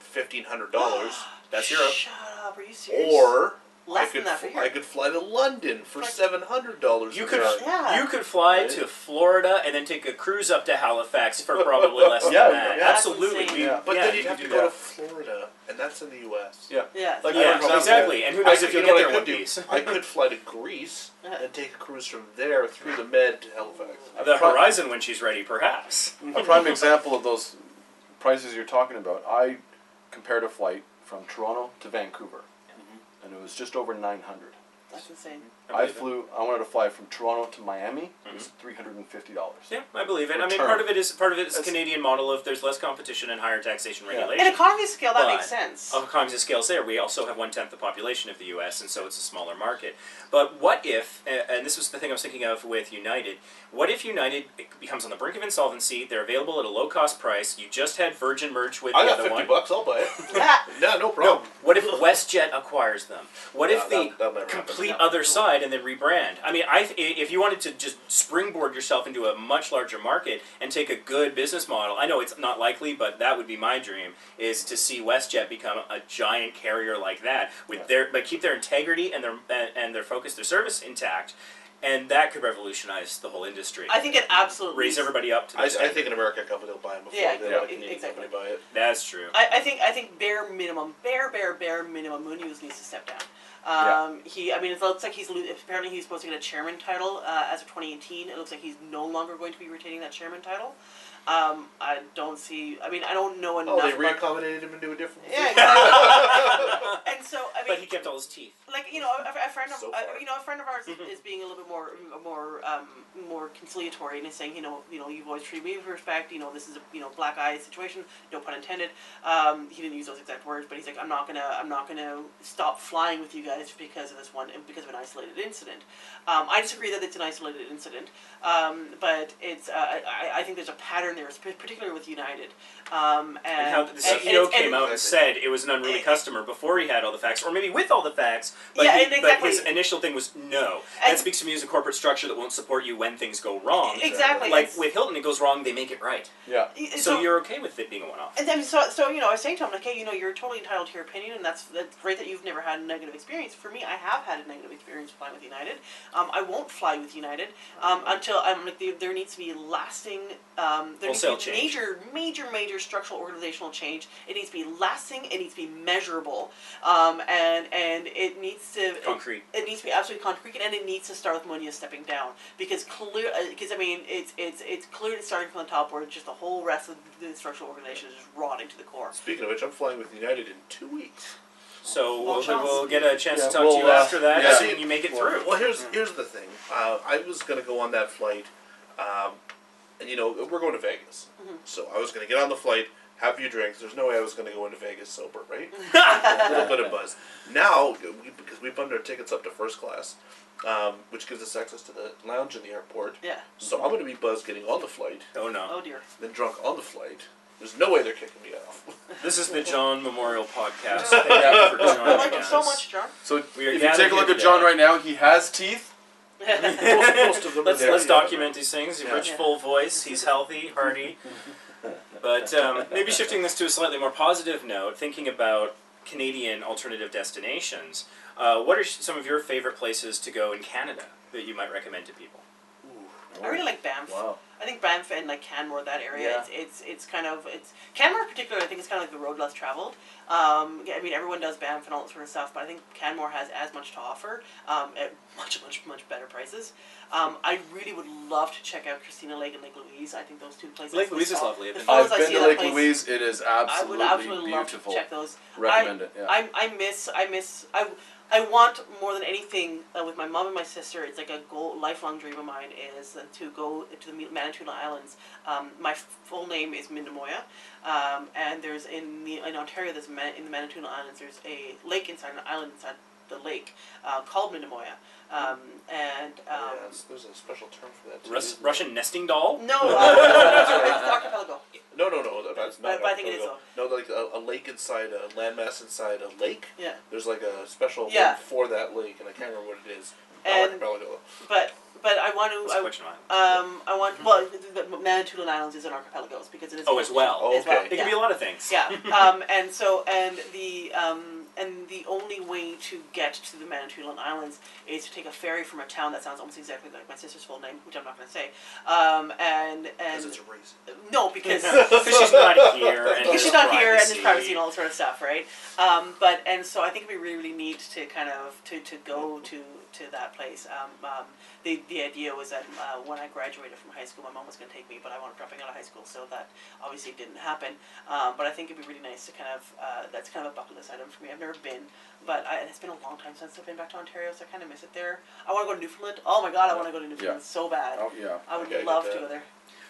fifteen hundred dollars, That's Europe. shut up are you serious or less I could than that for fl- I could fly to London for seven hundred dollars. You could Yeah. you could fly Right. to Florida and then take a cruise up to Halifax for probably less Yeah, than that. yeah. Absolutely. That's We- insane. but yeah, then you you'd have to go that. to Florida, and that's in the U.S. Yeah. yeah Like, Yeah, for exactly. And who knows could, if you you'll know get what there I one could piece. I could fly to Greece and take a cruise from there through the Med to Halifax. The Pri- horizon when she's ready, perhaps. A prime example of those prices you're talking about, I compared a flight from Toronto to Vancouver, and it was just over 900. That's insane. I believe it. flew. I wanted to fly from Toronto to Miami. It was mm-hmm. three hundred and fifty dollars. Yeah, I believe it. I mean, part of it is part of it is That's- Canadian model of there's less competition and higher taxation Yeah. regulation. In economy scale, that But- makes sense. of economies of scales there. We also have one tenth the population of the U.S., and so it's a smaller market. But what if, and this was the thing I was thinking of with United, what if United becomes on the brink of insolvency? They're available at a low cost price. You just had Virgin merge with I the got other fifty one. bucks. I'll buy it. yeah. yeah, no No. problem. What if WestJet acquires them? What if the that- that'll happen. complete No. other side and then rebrand? I mean, I th- if you wanted to just springboard yourself into a much larger market and take a good business model, I know it's not likely, but that would be my dream is to see WestJet become a giant carrier like that with their but keep their integrity and their and, and their focus, their service intact, and that could revolutionize the whole industry. I think it absolutely Raise everybody up to I, I standard. think an American company will buy them before Yeah, they yeah, let a Canadian exactly. company buy it. That's true. I, I think I think bare minimum, bare bare bare minimum, Munoz needs to step down. Yeah. Um, He, I mean, it looks like he's apparently he's supposed to get a chairman title uh, as of 2018. It looks like he's no longer going to be retaining that chairman title. Um, I don't see. I mean, I don't know enough. Oh, they about- reaccommodated him into a different. Yeah, exactly. and so I mean, but he kept all his teeth. like you know, a, a friend of So uh, you know a friend of ours is being a little bit more more um, more conciliatory and is saying you know you know you've always treated me with respect. You know this is a you know black eye situation. No pun intended. Um, he didn't use those exact words, but he's like I'm not gonna I'm not gonna stop flying with you guys because of this one because of an isolated incident. Um, I disagree that it's an isolated incident, um, but it's uh, I, I think there's a pattern there, particularly with United. Um, and, And how the CEO and it's- came and- out and said it was an unruly And- customer before he had all the facts, or maybe with all the facts, but, Yeah, he- and but his initial thing was no. And- that speaks to me as a corporate structure that won't support you when things go wrong. Exactly. Like It's- with Hilton, it goes wrong, they make it right. Yeah. So, you're okay with it being a one-off. And then so so you know I was saying to him like hey you know you're totally entitled to your opinion and that's that's great that you've never had a negative experience. For me I have had a negative experience flying with United. Um, I won't fly with United um, until I'm like there, there needs to be lasting um, there Wholesale needs to be change. major major major structural organizational change. It needs to be lasting. It needs to be measurable. Um, and and it needs to Concrete. it needs to be absolutely concrete, and it needs to start with Munoz stepping down because clear. Because I mean, it's it's it's clearly starting from the top, where just the whole rest of the structural organization is just rotting to the core. Speaking of which, I'm flying with United in two weeks. So Well, we'll, we'll get a chance Yeah, to talk we'll, to you uh, after that, yeah. assuming you make it Well, through. Well, here's here's the thing. Uh, I was gonna go on that flight, um, and you know we're going to Vegas, Mm-hmm. so I was gonna get on the flight, have a few drinks. There's no way I was gonna go into Vegas sober, right? a little bit of buzz. Now, we, because we bumped our tickets up to first class, um, which gives us access to the lounge in the airport. Yeah. So I'm gonna be buzzed getting on the flight, oh no. Oh dear. then drunk on the flight. There's no way they're kicking me off. This is the John Memorial Podcast. Thank you for joining Thank you us. so much, John. So We are if you take a look at John right now, he has teeth. Most, most of them. Let's let's document these things. Rich, full voice. He's healthy, hearty. But um, maybe shifting this to a slightly more positive note, thinking about Canadian alternative destinations. Uh, what are some of your favorite places to go in Canada that you might recommend to people? I really like Banff. Wow. I think Banff and like Canmore, that area, Yeah. it's, it's it's kind of it's Canmore in particular. I think it's kind of like the road less traveled. Um, yeah, I mean, everyone does Banff and all that sort of stuff, but I think Canmore has as much to offer um, at much much much better prices. Um, I really would love to check out Christina Lake and Lake Louise. I think those two places. Lake Louise is lovely. I've been- I've been to Lake place, Louise. It is absolutely, I absolutely would absolutely beautiful. love to check those. Recommend I, it. Yeah. I, I miss I miss I, I want more than anything uh, with my mom and my sister. It's like a goal, lifelong dream of mine is uh, to go to the Manitoulin Islands. Um, my full name is Mindemoya, um, and there's in the in Ontario. There's in the Manitoulin Islands. There's a lake inside an island inside the lake uh, called Mindemoya, um, and um, yeah, there's a special term for that. Too, Rus- isn't? Russian nesting doll? no, uh, no, no, no, it's archipelago. No, no, no. That's not. But- but I think it is, No, like a, a lake inside a landmass inside a lake. Yeah. There's like a special Yeah. word for that lake, and I can't remember what it is. And- Archipelago. But but I want to. a I, collection of islands. Um, I want well, the, the Manitoulin Islands is an archipelago because it is. Oh, as well. Oh, As well, okay. It can be a lot of things. Yeah. Um, and so and the um, and the only way to get to the Manitoulin Islands is to take a ferry from a town that sounds almost exactly like my sister's full name, which I'm not going to say. Um, and and it's a raisin. no, because Because she's not here. And because she's not here and there's privacy. privacy and all that sort of stuff, right? Um, but and so I think it'd be really, really neat to kind of to, to go to to that place. Um, um, the the idea was that uh, when I graduated from high school, my mom was going to take me, but I wound up dropping out of high school, so that obviously didn't happen. Um, but I think it'd be really nice to kind of uh, that's kind of a bucket list item for me. I've never been. But I, it's been a long time since I've been back to Ontario, so I kind of miss it there. I want to go to Newfoundland. Oh my god, I want to go to Newfoundland Yeah. so bad. Oh yeah. I would Okay, I love to go there.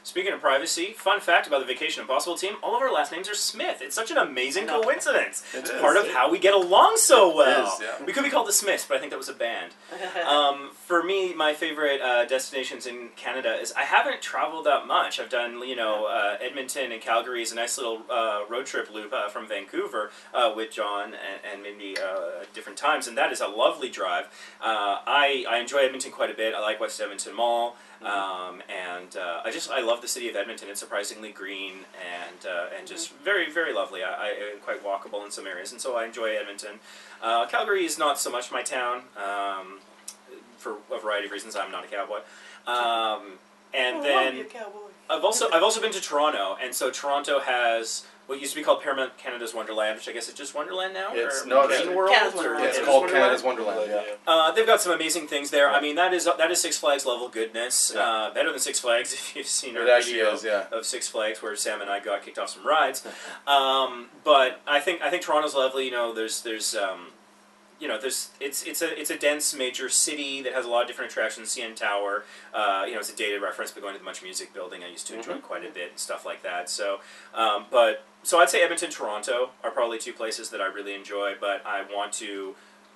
Speaking of privacy, fun fact about the Vacation Impossible team: all of our last names are Smith. It's such an amazing coincidence. It it's is, part of how we get along so well. is, yeah. We could be called the Smiths, but I think that was a band. um, for me, my favorite uh, destinations in Canada is I haven't traveled that much. I've done, you know, uh, Edmonton and Calgary is a nice little uh, road trip loop uh, from Vancouver uh, with John and, and maybe uh, different times, and that is a lovely drive. Uh, I, I enjoy Edmonton quite a bit. I like West Edmonton Mall. Um, and uh, I just I love the city of Edmonton. It's surprisingly green and uh, and just very very lovely. I, I quite walkable in some areas, and so I enjoy Edmonton. Uh, Calgary is not so much my town um, for a variety of reasons. I'm not a cowboy. Um, and Oh, then be a cowboy. I've also I've also been to Toronto, and so Toronto has what used to be called Paramount Canada's Wonderland, which I guess is just Wonderland now. It's- or no, Green it's- World. Canada's Wonderland. It's Canada's called? Canada's Wonderland. Yeah. Uh, they've got some amazing things there. I mean, that is that is Six Flags level goodness. Yeah. Uh, better than Six Flags if you've seen our It video is, yeah. of Six Flags where Sam and I got kicked off some rides. Um, but I think I think Toronto's lovely. You know, there's there's um, you know there's it's it's a it's a dense major city that has a lot of different attractions. CN Tower, uh, you know, it's a dated reference, but going to the Much Music Building, I used to enjoy quite a bit and stuff like that. So, um, but so I'd say Edmonton, Toronto are probably two places that I really enjoy. But I want to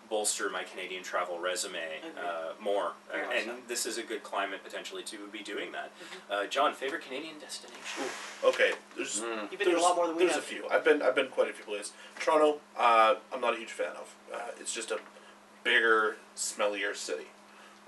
bolster my Canadian travel resume uh, more, Very and, and this is a good climate potentially to be doing that. Uh, John, favorite Canadian destination? Okay, there's Mm. You've been to a there's, lot more than we there's have. a few. I've been I've been quite a few places. Toronto, uh, I'm not a huge fan of. Uh, it's just a bigger, smellier city,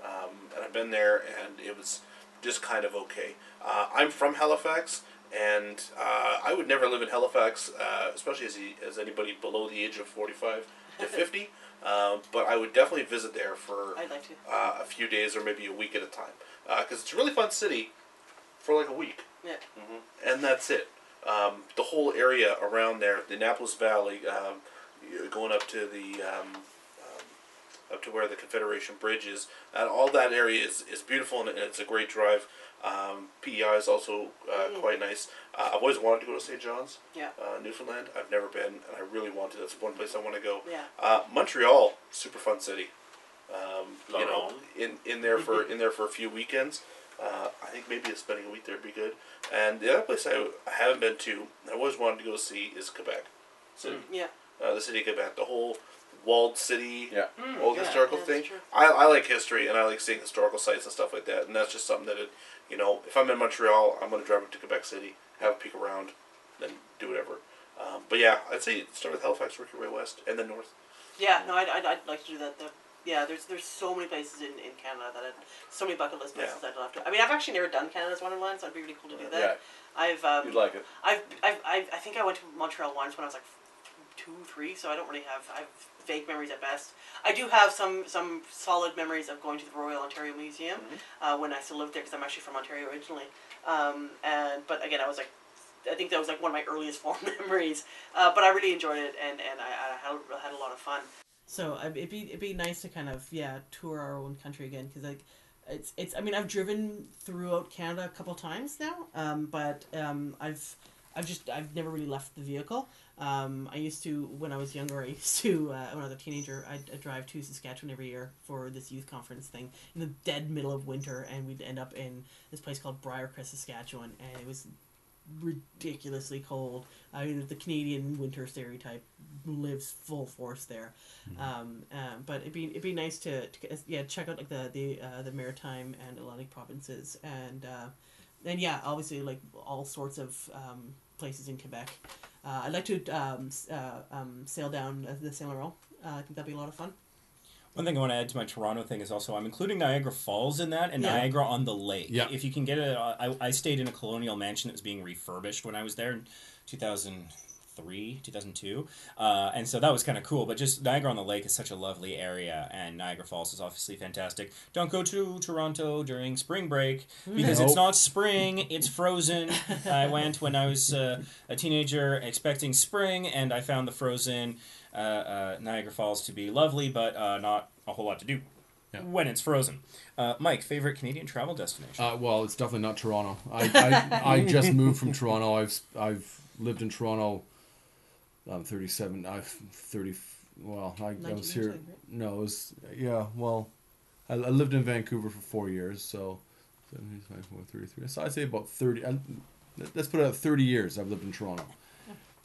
um, and I've been there, and it was just kind of okay. Uh, I'm from Halifax, and uh, I would never live in Halifax, uh, especially as he, as anybody below the age of 45 to 50. Um, but I would definitely visit there for I'd like to. uh, a few days or maybe a week at a time, because it's a really fun city for like a week Yeah. and that's it. Um, the whole area around there, the Annapolis Valley, um, going up to the um, um, up to where the Confederation Bridge is, and all that area is, is beautiful and it's a great drive. Um, PEI is also uh, Mm. quite nice. Uh, I've always wanted to go to St. John's, Yeah. uh, Newfoundland. I've never been, and I really want to. That's one place I want to go. Yeah. Uh, Montreal, super fun city. Um, you know, in, in there for in there for a few weekends. Uh, I think maybe spending a week there would be good. And the other place I, I haven't been to, I always wanted to go see, is Quebec City. Yeah. Uh, the city of Quebec, the whole walled city, Yeah. old yeah, historical yeah, thing. I, I like history and I like seeing historical sites and stuff like that. And that's just something that, it, you know, if I'm in Montreal, I'm going to drive up to Quebec City, have a peek around, then do whatever. Um, but yeah, I'd say start with Halifax, work your way west, and then north. Yeah, no, I'd, I'd, I'd like to do that. The, yeah, there's there's so many places in, in Canada that I'd, so many bucket list places I'd love to. I mean, I've actually never done Canada's Wonderland, so it'd be really cool to do that. Yeah. I've um, You'd like it. I've, I've, I've, I think I went to Montreal once when I was like two, three, so I don't really have, I have vague memories at best. I do have some, some solid memories of going to the Royal Ontario Museum uh, when I still lived there because I'm actually from Ontario originally. Um, and but again, I was like, I think that was like one of my earliest fond memories. Uh, but I really enjoyed it, and, and I, I had, had a lot of fun. So it'd be it'd be nice to kind of yeah tour our own country again because like it's it's I mean I've driven throughout Canada a couple times now, um, but um, I've I've just I've never really left the vehicle. Um, I used to when I was younger. I used to uh, when I was a teenager. I'd, I'd drive to Saskatchewan every year for this youth conference thing in the dead middle of winter, and we'd end up in this place called Briercrest, Saskatchewan, and it was ridiculously cold. I mean, the Canadian winter stereotype lives full force there. Um, um, but it'd be it'd be nice to, to yeah check out like the the uh, the maritime and Atlantic provinces and uh, and yeah obviously like all sorts of um, places in Quebec. Uh, I'd like to um, uh, um, sail down uh, the Saint Laurent. Uh, I think that'd be a lot of fun. One thing I want to add to my Toronto thing is also I'm including Niagara Falls in that and Yeah. Niagara on the lake. Yeah. If you can get it, I, I stayed in a colonial mansion that was being refurbished when I was there in 2003, 2002. Uh, and so that was kind of cool. But just Niagara on the lake is such a lovely area and Niagara Falls is obviously fantastic. Don't go to Toronto during spring break because it's not spring, it's frozen. I went when I was uh, a teenager expecting spring and I found the frozen uh, uh, Niagara Falls to be lovely, but uh, not a whole lot to do Yeah. when it's frozen. Uh, Mike, favorite Canadian travel destination? Uh, well, it's definitely not Toronto. I, I, I just moved from Toronto. I've I've lived in Toronto. I'm 37. I've 30. well, I, I was here. Right? No, it was yeah. Well, I, I lived in Vancouver for four years, so 75, 33. So I'd say about thirty. I, let's put it at thirty years. I've lived in Toronto.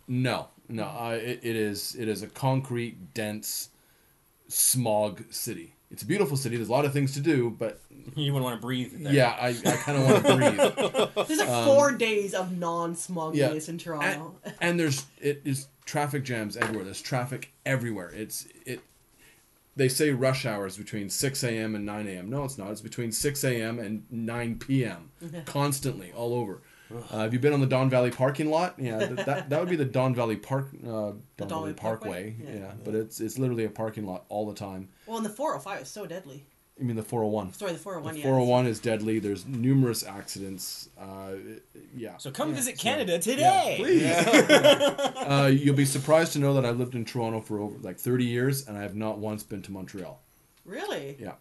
No, no. I, it, it is it is a concrete, dense, smog city. It's a beautiful city. There's a lot of things to do, but You wouldn't want to breathe. There. yeah, I, I kind of want to breathe. There's like um, four days of non-smogginess in and, Toronto. and there's it is traffic jams everywhere. There's traffic everywhere. It's it. They say rush hours between six a.m. and nine a.m. No, it's not. It's between six a.m. and nine p.m. constantly all over. Uh, have you been on the Don Valley parking lot? Yeah, that, that, that would be the Don Valley Park, uh, Don, Don Valley Parkway. Parkway? Yeah. Yeah. but it's it's literally a parking lot all the time. Well, and the 405 is so deadly. You mean the 401? Sorry, the 401. The yeah. 401 is deadly. There's numerous accidents. Uh, yeah. So come Yeah. visit Canada today. Please Uh, you'll be surprised to know that I've lived in Toronto for over like 30 years, and I have not once been to Montreal. Really? Yeah,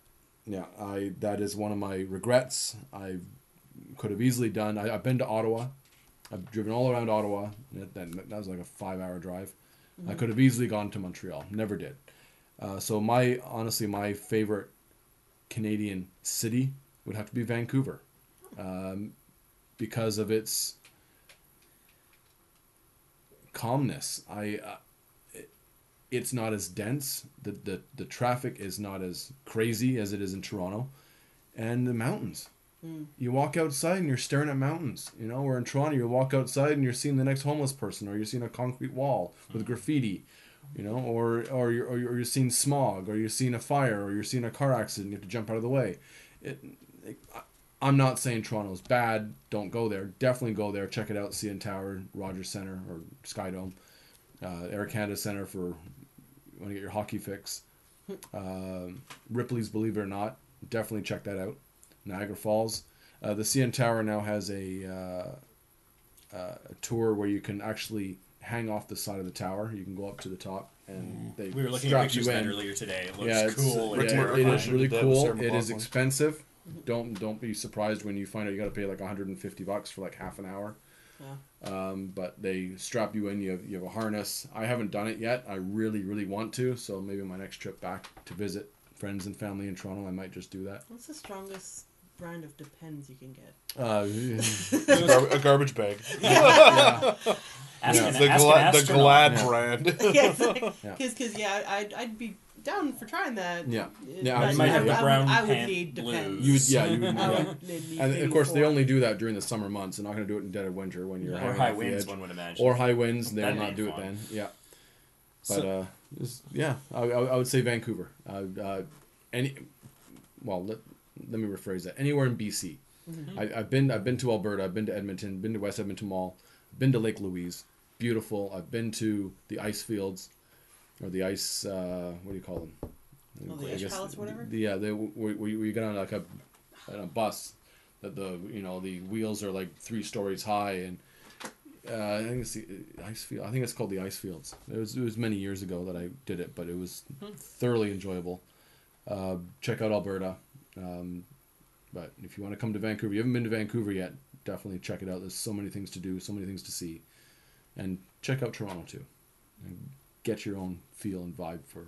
yeah. I that is one of my regrets. I could have easily done. I, I've been to Ottawa. I've driven all around Ottawa. That, that, that was like a five-hour drive. I could have easily gone to Montreal. Never did. Uh, so my honestly, my favorite Canadian city would have to be Vancouver, um, because of its calmness. I. Uh, it- it's not as dense. The, the the traffic is not as crazy as it is in Toronto, and the mountains. You walk outside and you're staring at mountains. You know, or in Toronto, you walk outside and you're seeing the next homeless person, or you're seeing a concrete wall with graffiti. You know, or or you're or you're, seeing smog, or you're seeing a fire, or you're seeing a car accident. You have to jump out of the way. It, it, I'm not saying Toronto's bad. Don't go there. Definitely go there. Check it out. CN Tower, Rogers Center, or Skydome, uh, Air Canada Center for when you get your hockey fix. Um Ripley's, believe it or not, definitely check that out. Niagara Falls. Uh, the CN Tower now has a, uh, uh, a tour where you can actually hang off the side of the tower. You can go up to the top, and they We were looking strap at pictures you of that in. earlier today. It looks Yeah, it's, cool. yeah, and it- it terrifying. really that with cool. Sarah It is McLachlan. expensive. Don't don't be surprised when you find out you got to pay like 150 bucks for like half an hour. Yeah. Um, but they strap you in. You have you have a harness. I haven't done it yet. I really really want to. So maybe my next trip back to visit friends and family in Toronto, I might just do that. What's the strongest brand of Depends you can get? Uh, A, gar- a garbage bag. Ask the, an, the, ask an Gla- the. Glad Yeah. brand. yeah, because Yeah. because yeah, I'd, I'd be down for trying that. Yeah. Yeah, but you might have I- the I would- brown I would need. Depends. you would, yeah, you would, yeah. would need And of course, they only do that during the summer months. They're not going to do it in dead of winter when you're or high winds, edge. one would imagine. or high winds. They will not be do it then. Yeah, but So- uh, it's- yeah, I, I, I would say Vancouver. Uh, uh, any, well, let, me rephrase that. Anywhere in BC. I, I've been I've been to Alberta. I've been to Edmonton. Been to West Edmonton Mall. Been to Lake Louise. Beautiful. I've been to the ice fields, or the ice. Uh, what do you call them? Oh, the I ice guess- palace whatever? the- Yeah, they where, where you get on like a, on a bus that the you know the wheels are like three stories high and uh, I think it's the ice field. I think it's called the ice fields. It was it was many years ago that I did it, but it was thoroughly enjoyable. Uh, check out Alberta. Um, but if you want to come to Vancouver, you haven't been to Vancouver yet, definitely check it out. There's so many things to do, so many things to see, and check out Toronto too, and get your own feel and vibe for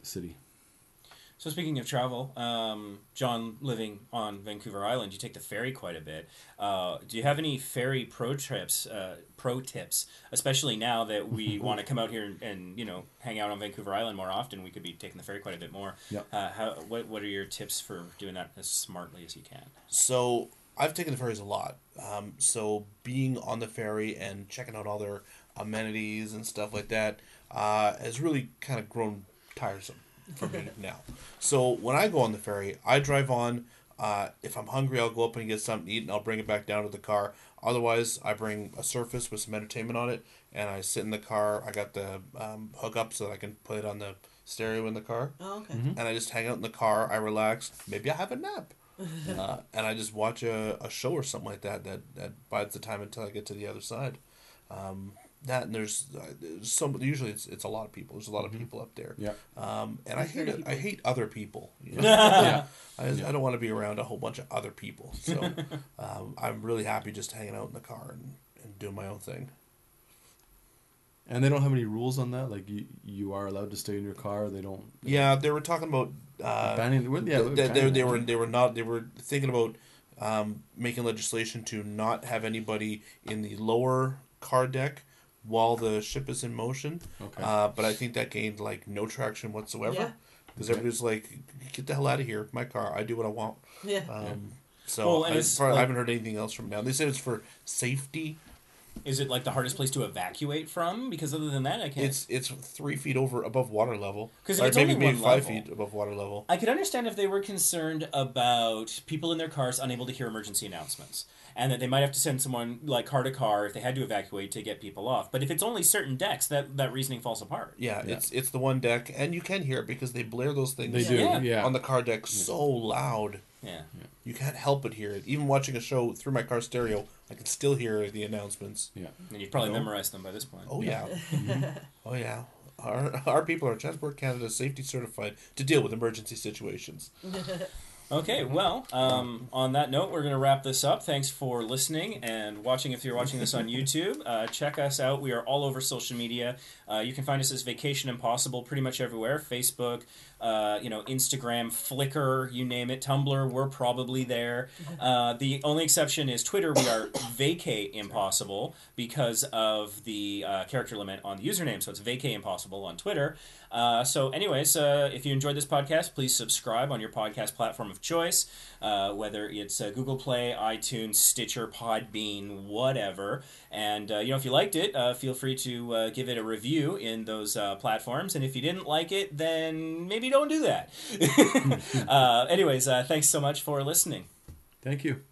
the city. So speaking of travel, um, John, living on Vancouver Island, you take the ferry quite a bit. Uh, do you have any ferry pro trips, uh, pro tips, especially now that we want to come out here and, and you know hang out on Vancouver Island more often? We could be taking the ferry quite a bit more. Yep. Uh, how, what What are your tips for doing that as smartly as you can? So I've taken the ferries a lot. Um, so being on the ferry and checking out all their amenities and stuff like that uh, has really kind of grown tiresome for me now. So when I go on the ferry, I drive on. Uh, if I'm hungry, I'll go up and get something to eat, and I'll bring it back down to the car. Otherwise, I bring a Surface with some entertainment on it, and I sit in the car. I got the um, hook up so that I can play it on the stereo in the car Oh, okay. Mm-hmm. and I just hang out in the car. I relax. Maybe I have a nap, uh, and I just watch a, a show or something like that. That that bides the time until I get to the other side. Um, that and there's, uh, there's some. Usually it's it's a lot of people. There's a lot of people up there. Yeah. Um, and I hate it. I hate other people. you know? Yeah. I, just, I don't want to be around a whole bunch of other people. So um, I'm really happy just hanging out in the car and, and doing my own thing. And they don't have any rules on that. Like you, you are allowed to stay in your car. They don't. Yeah, they were talking about uh, banning. Yeah, they, they, banning they were they were not they were thinking about um, making legislation to not have anybody in the lower car deck while the ship is in motion. Okay. Uh, but I think that gained like no traction whatsoever Yeah. because Okay. everybody's like, "Get the hell out of here! My car. I do what I want." Yeah. Um, So Well, I, it's probably- I haven't heard anything else from now. They said it's for safety. Is it like the hardest place to evacuate from? Because other than that, I can't. It's it's three feet over above water level. 'Cause if Or it's maybe only maybe one five level- feet above water level. I could understand if they were concerned about people in their cars unable to hear emergency announcements, and that they might have to send someone like car to car if they had to evacuate to get people off. But if it's only certain decks, that that reasoning falls apart. Yeah, Yeah. it's it's the one deck, and you can hear it because they blare those things. They do. Yeah. Yeah. on the car deck so loud. Yeah. You can't help but hear it. Even watching a show through my car stereo, I can still hear the announcements. yeah. And you've probably No. memorized them by this point. Oh yeah, mm-hmm. oh yeah. Our our people are Transport Canada safety certified to deal with emergency situations. Okay, well, um, on that note, we're going to wrap this up. Thanks for listening and watching. If you're watching this on YouTube, uh, check us out. We are all over social media. Uh, you can find us as Vacation Impossible pretty much everywhere Facebook, uh, you know, Instagram, Flickr, you name it, Tumblr, we're probably there. Uh, the only exception is Twitter. We are Vacay Impossible because of the uh, character limit on the username. So it's Vacay Impossible on Twitter. Uh, so, anyways, uh, if you enjoyed this podcast, please subscribe on your podcast platform of choice, uh, whether it's uh, Google Play, iTunes, Stitcher, Podbean, whatever. And uh, you know, if you liked it, uh, feel free to uh, give it a review in those uh, platforms. And if you didn't like it, then maybe don't do that. uh, anyways, uh, thanks so much for listening. Thank you.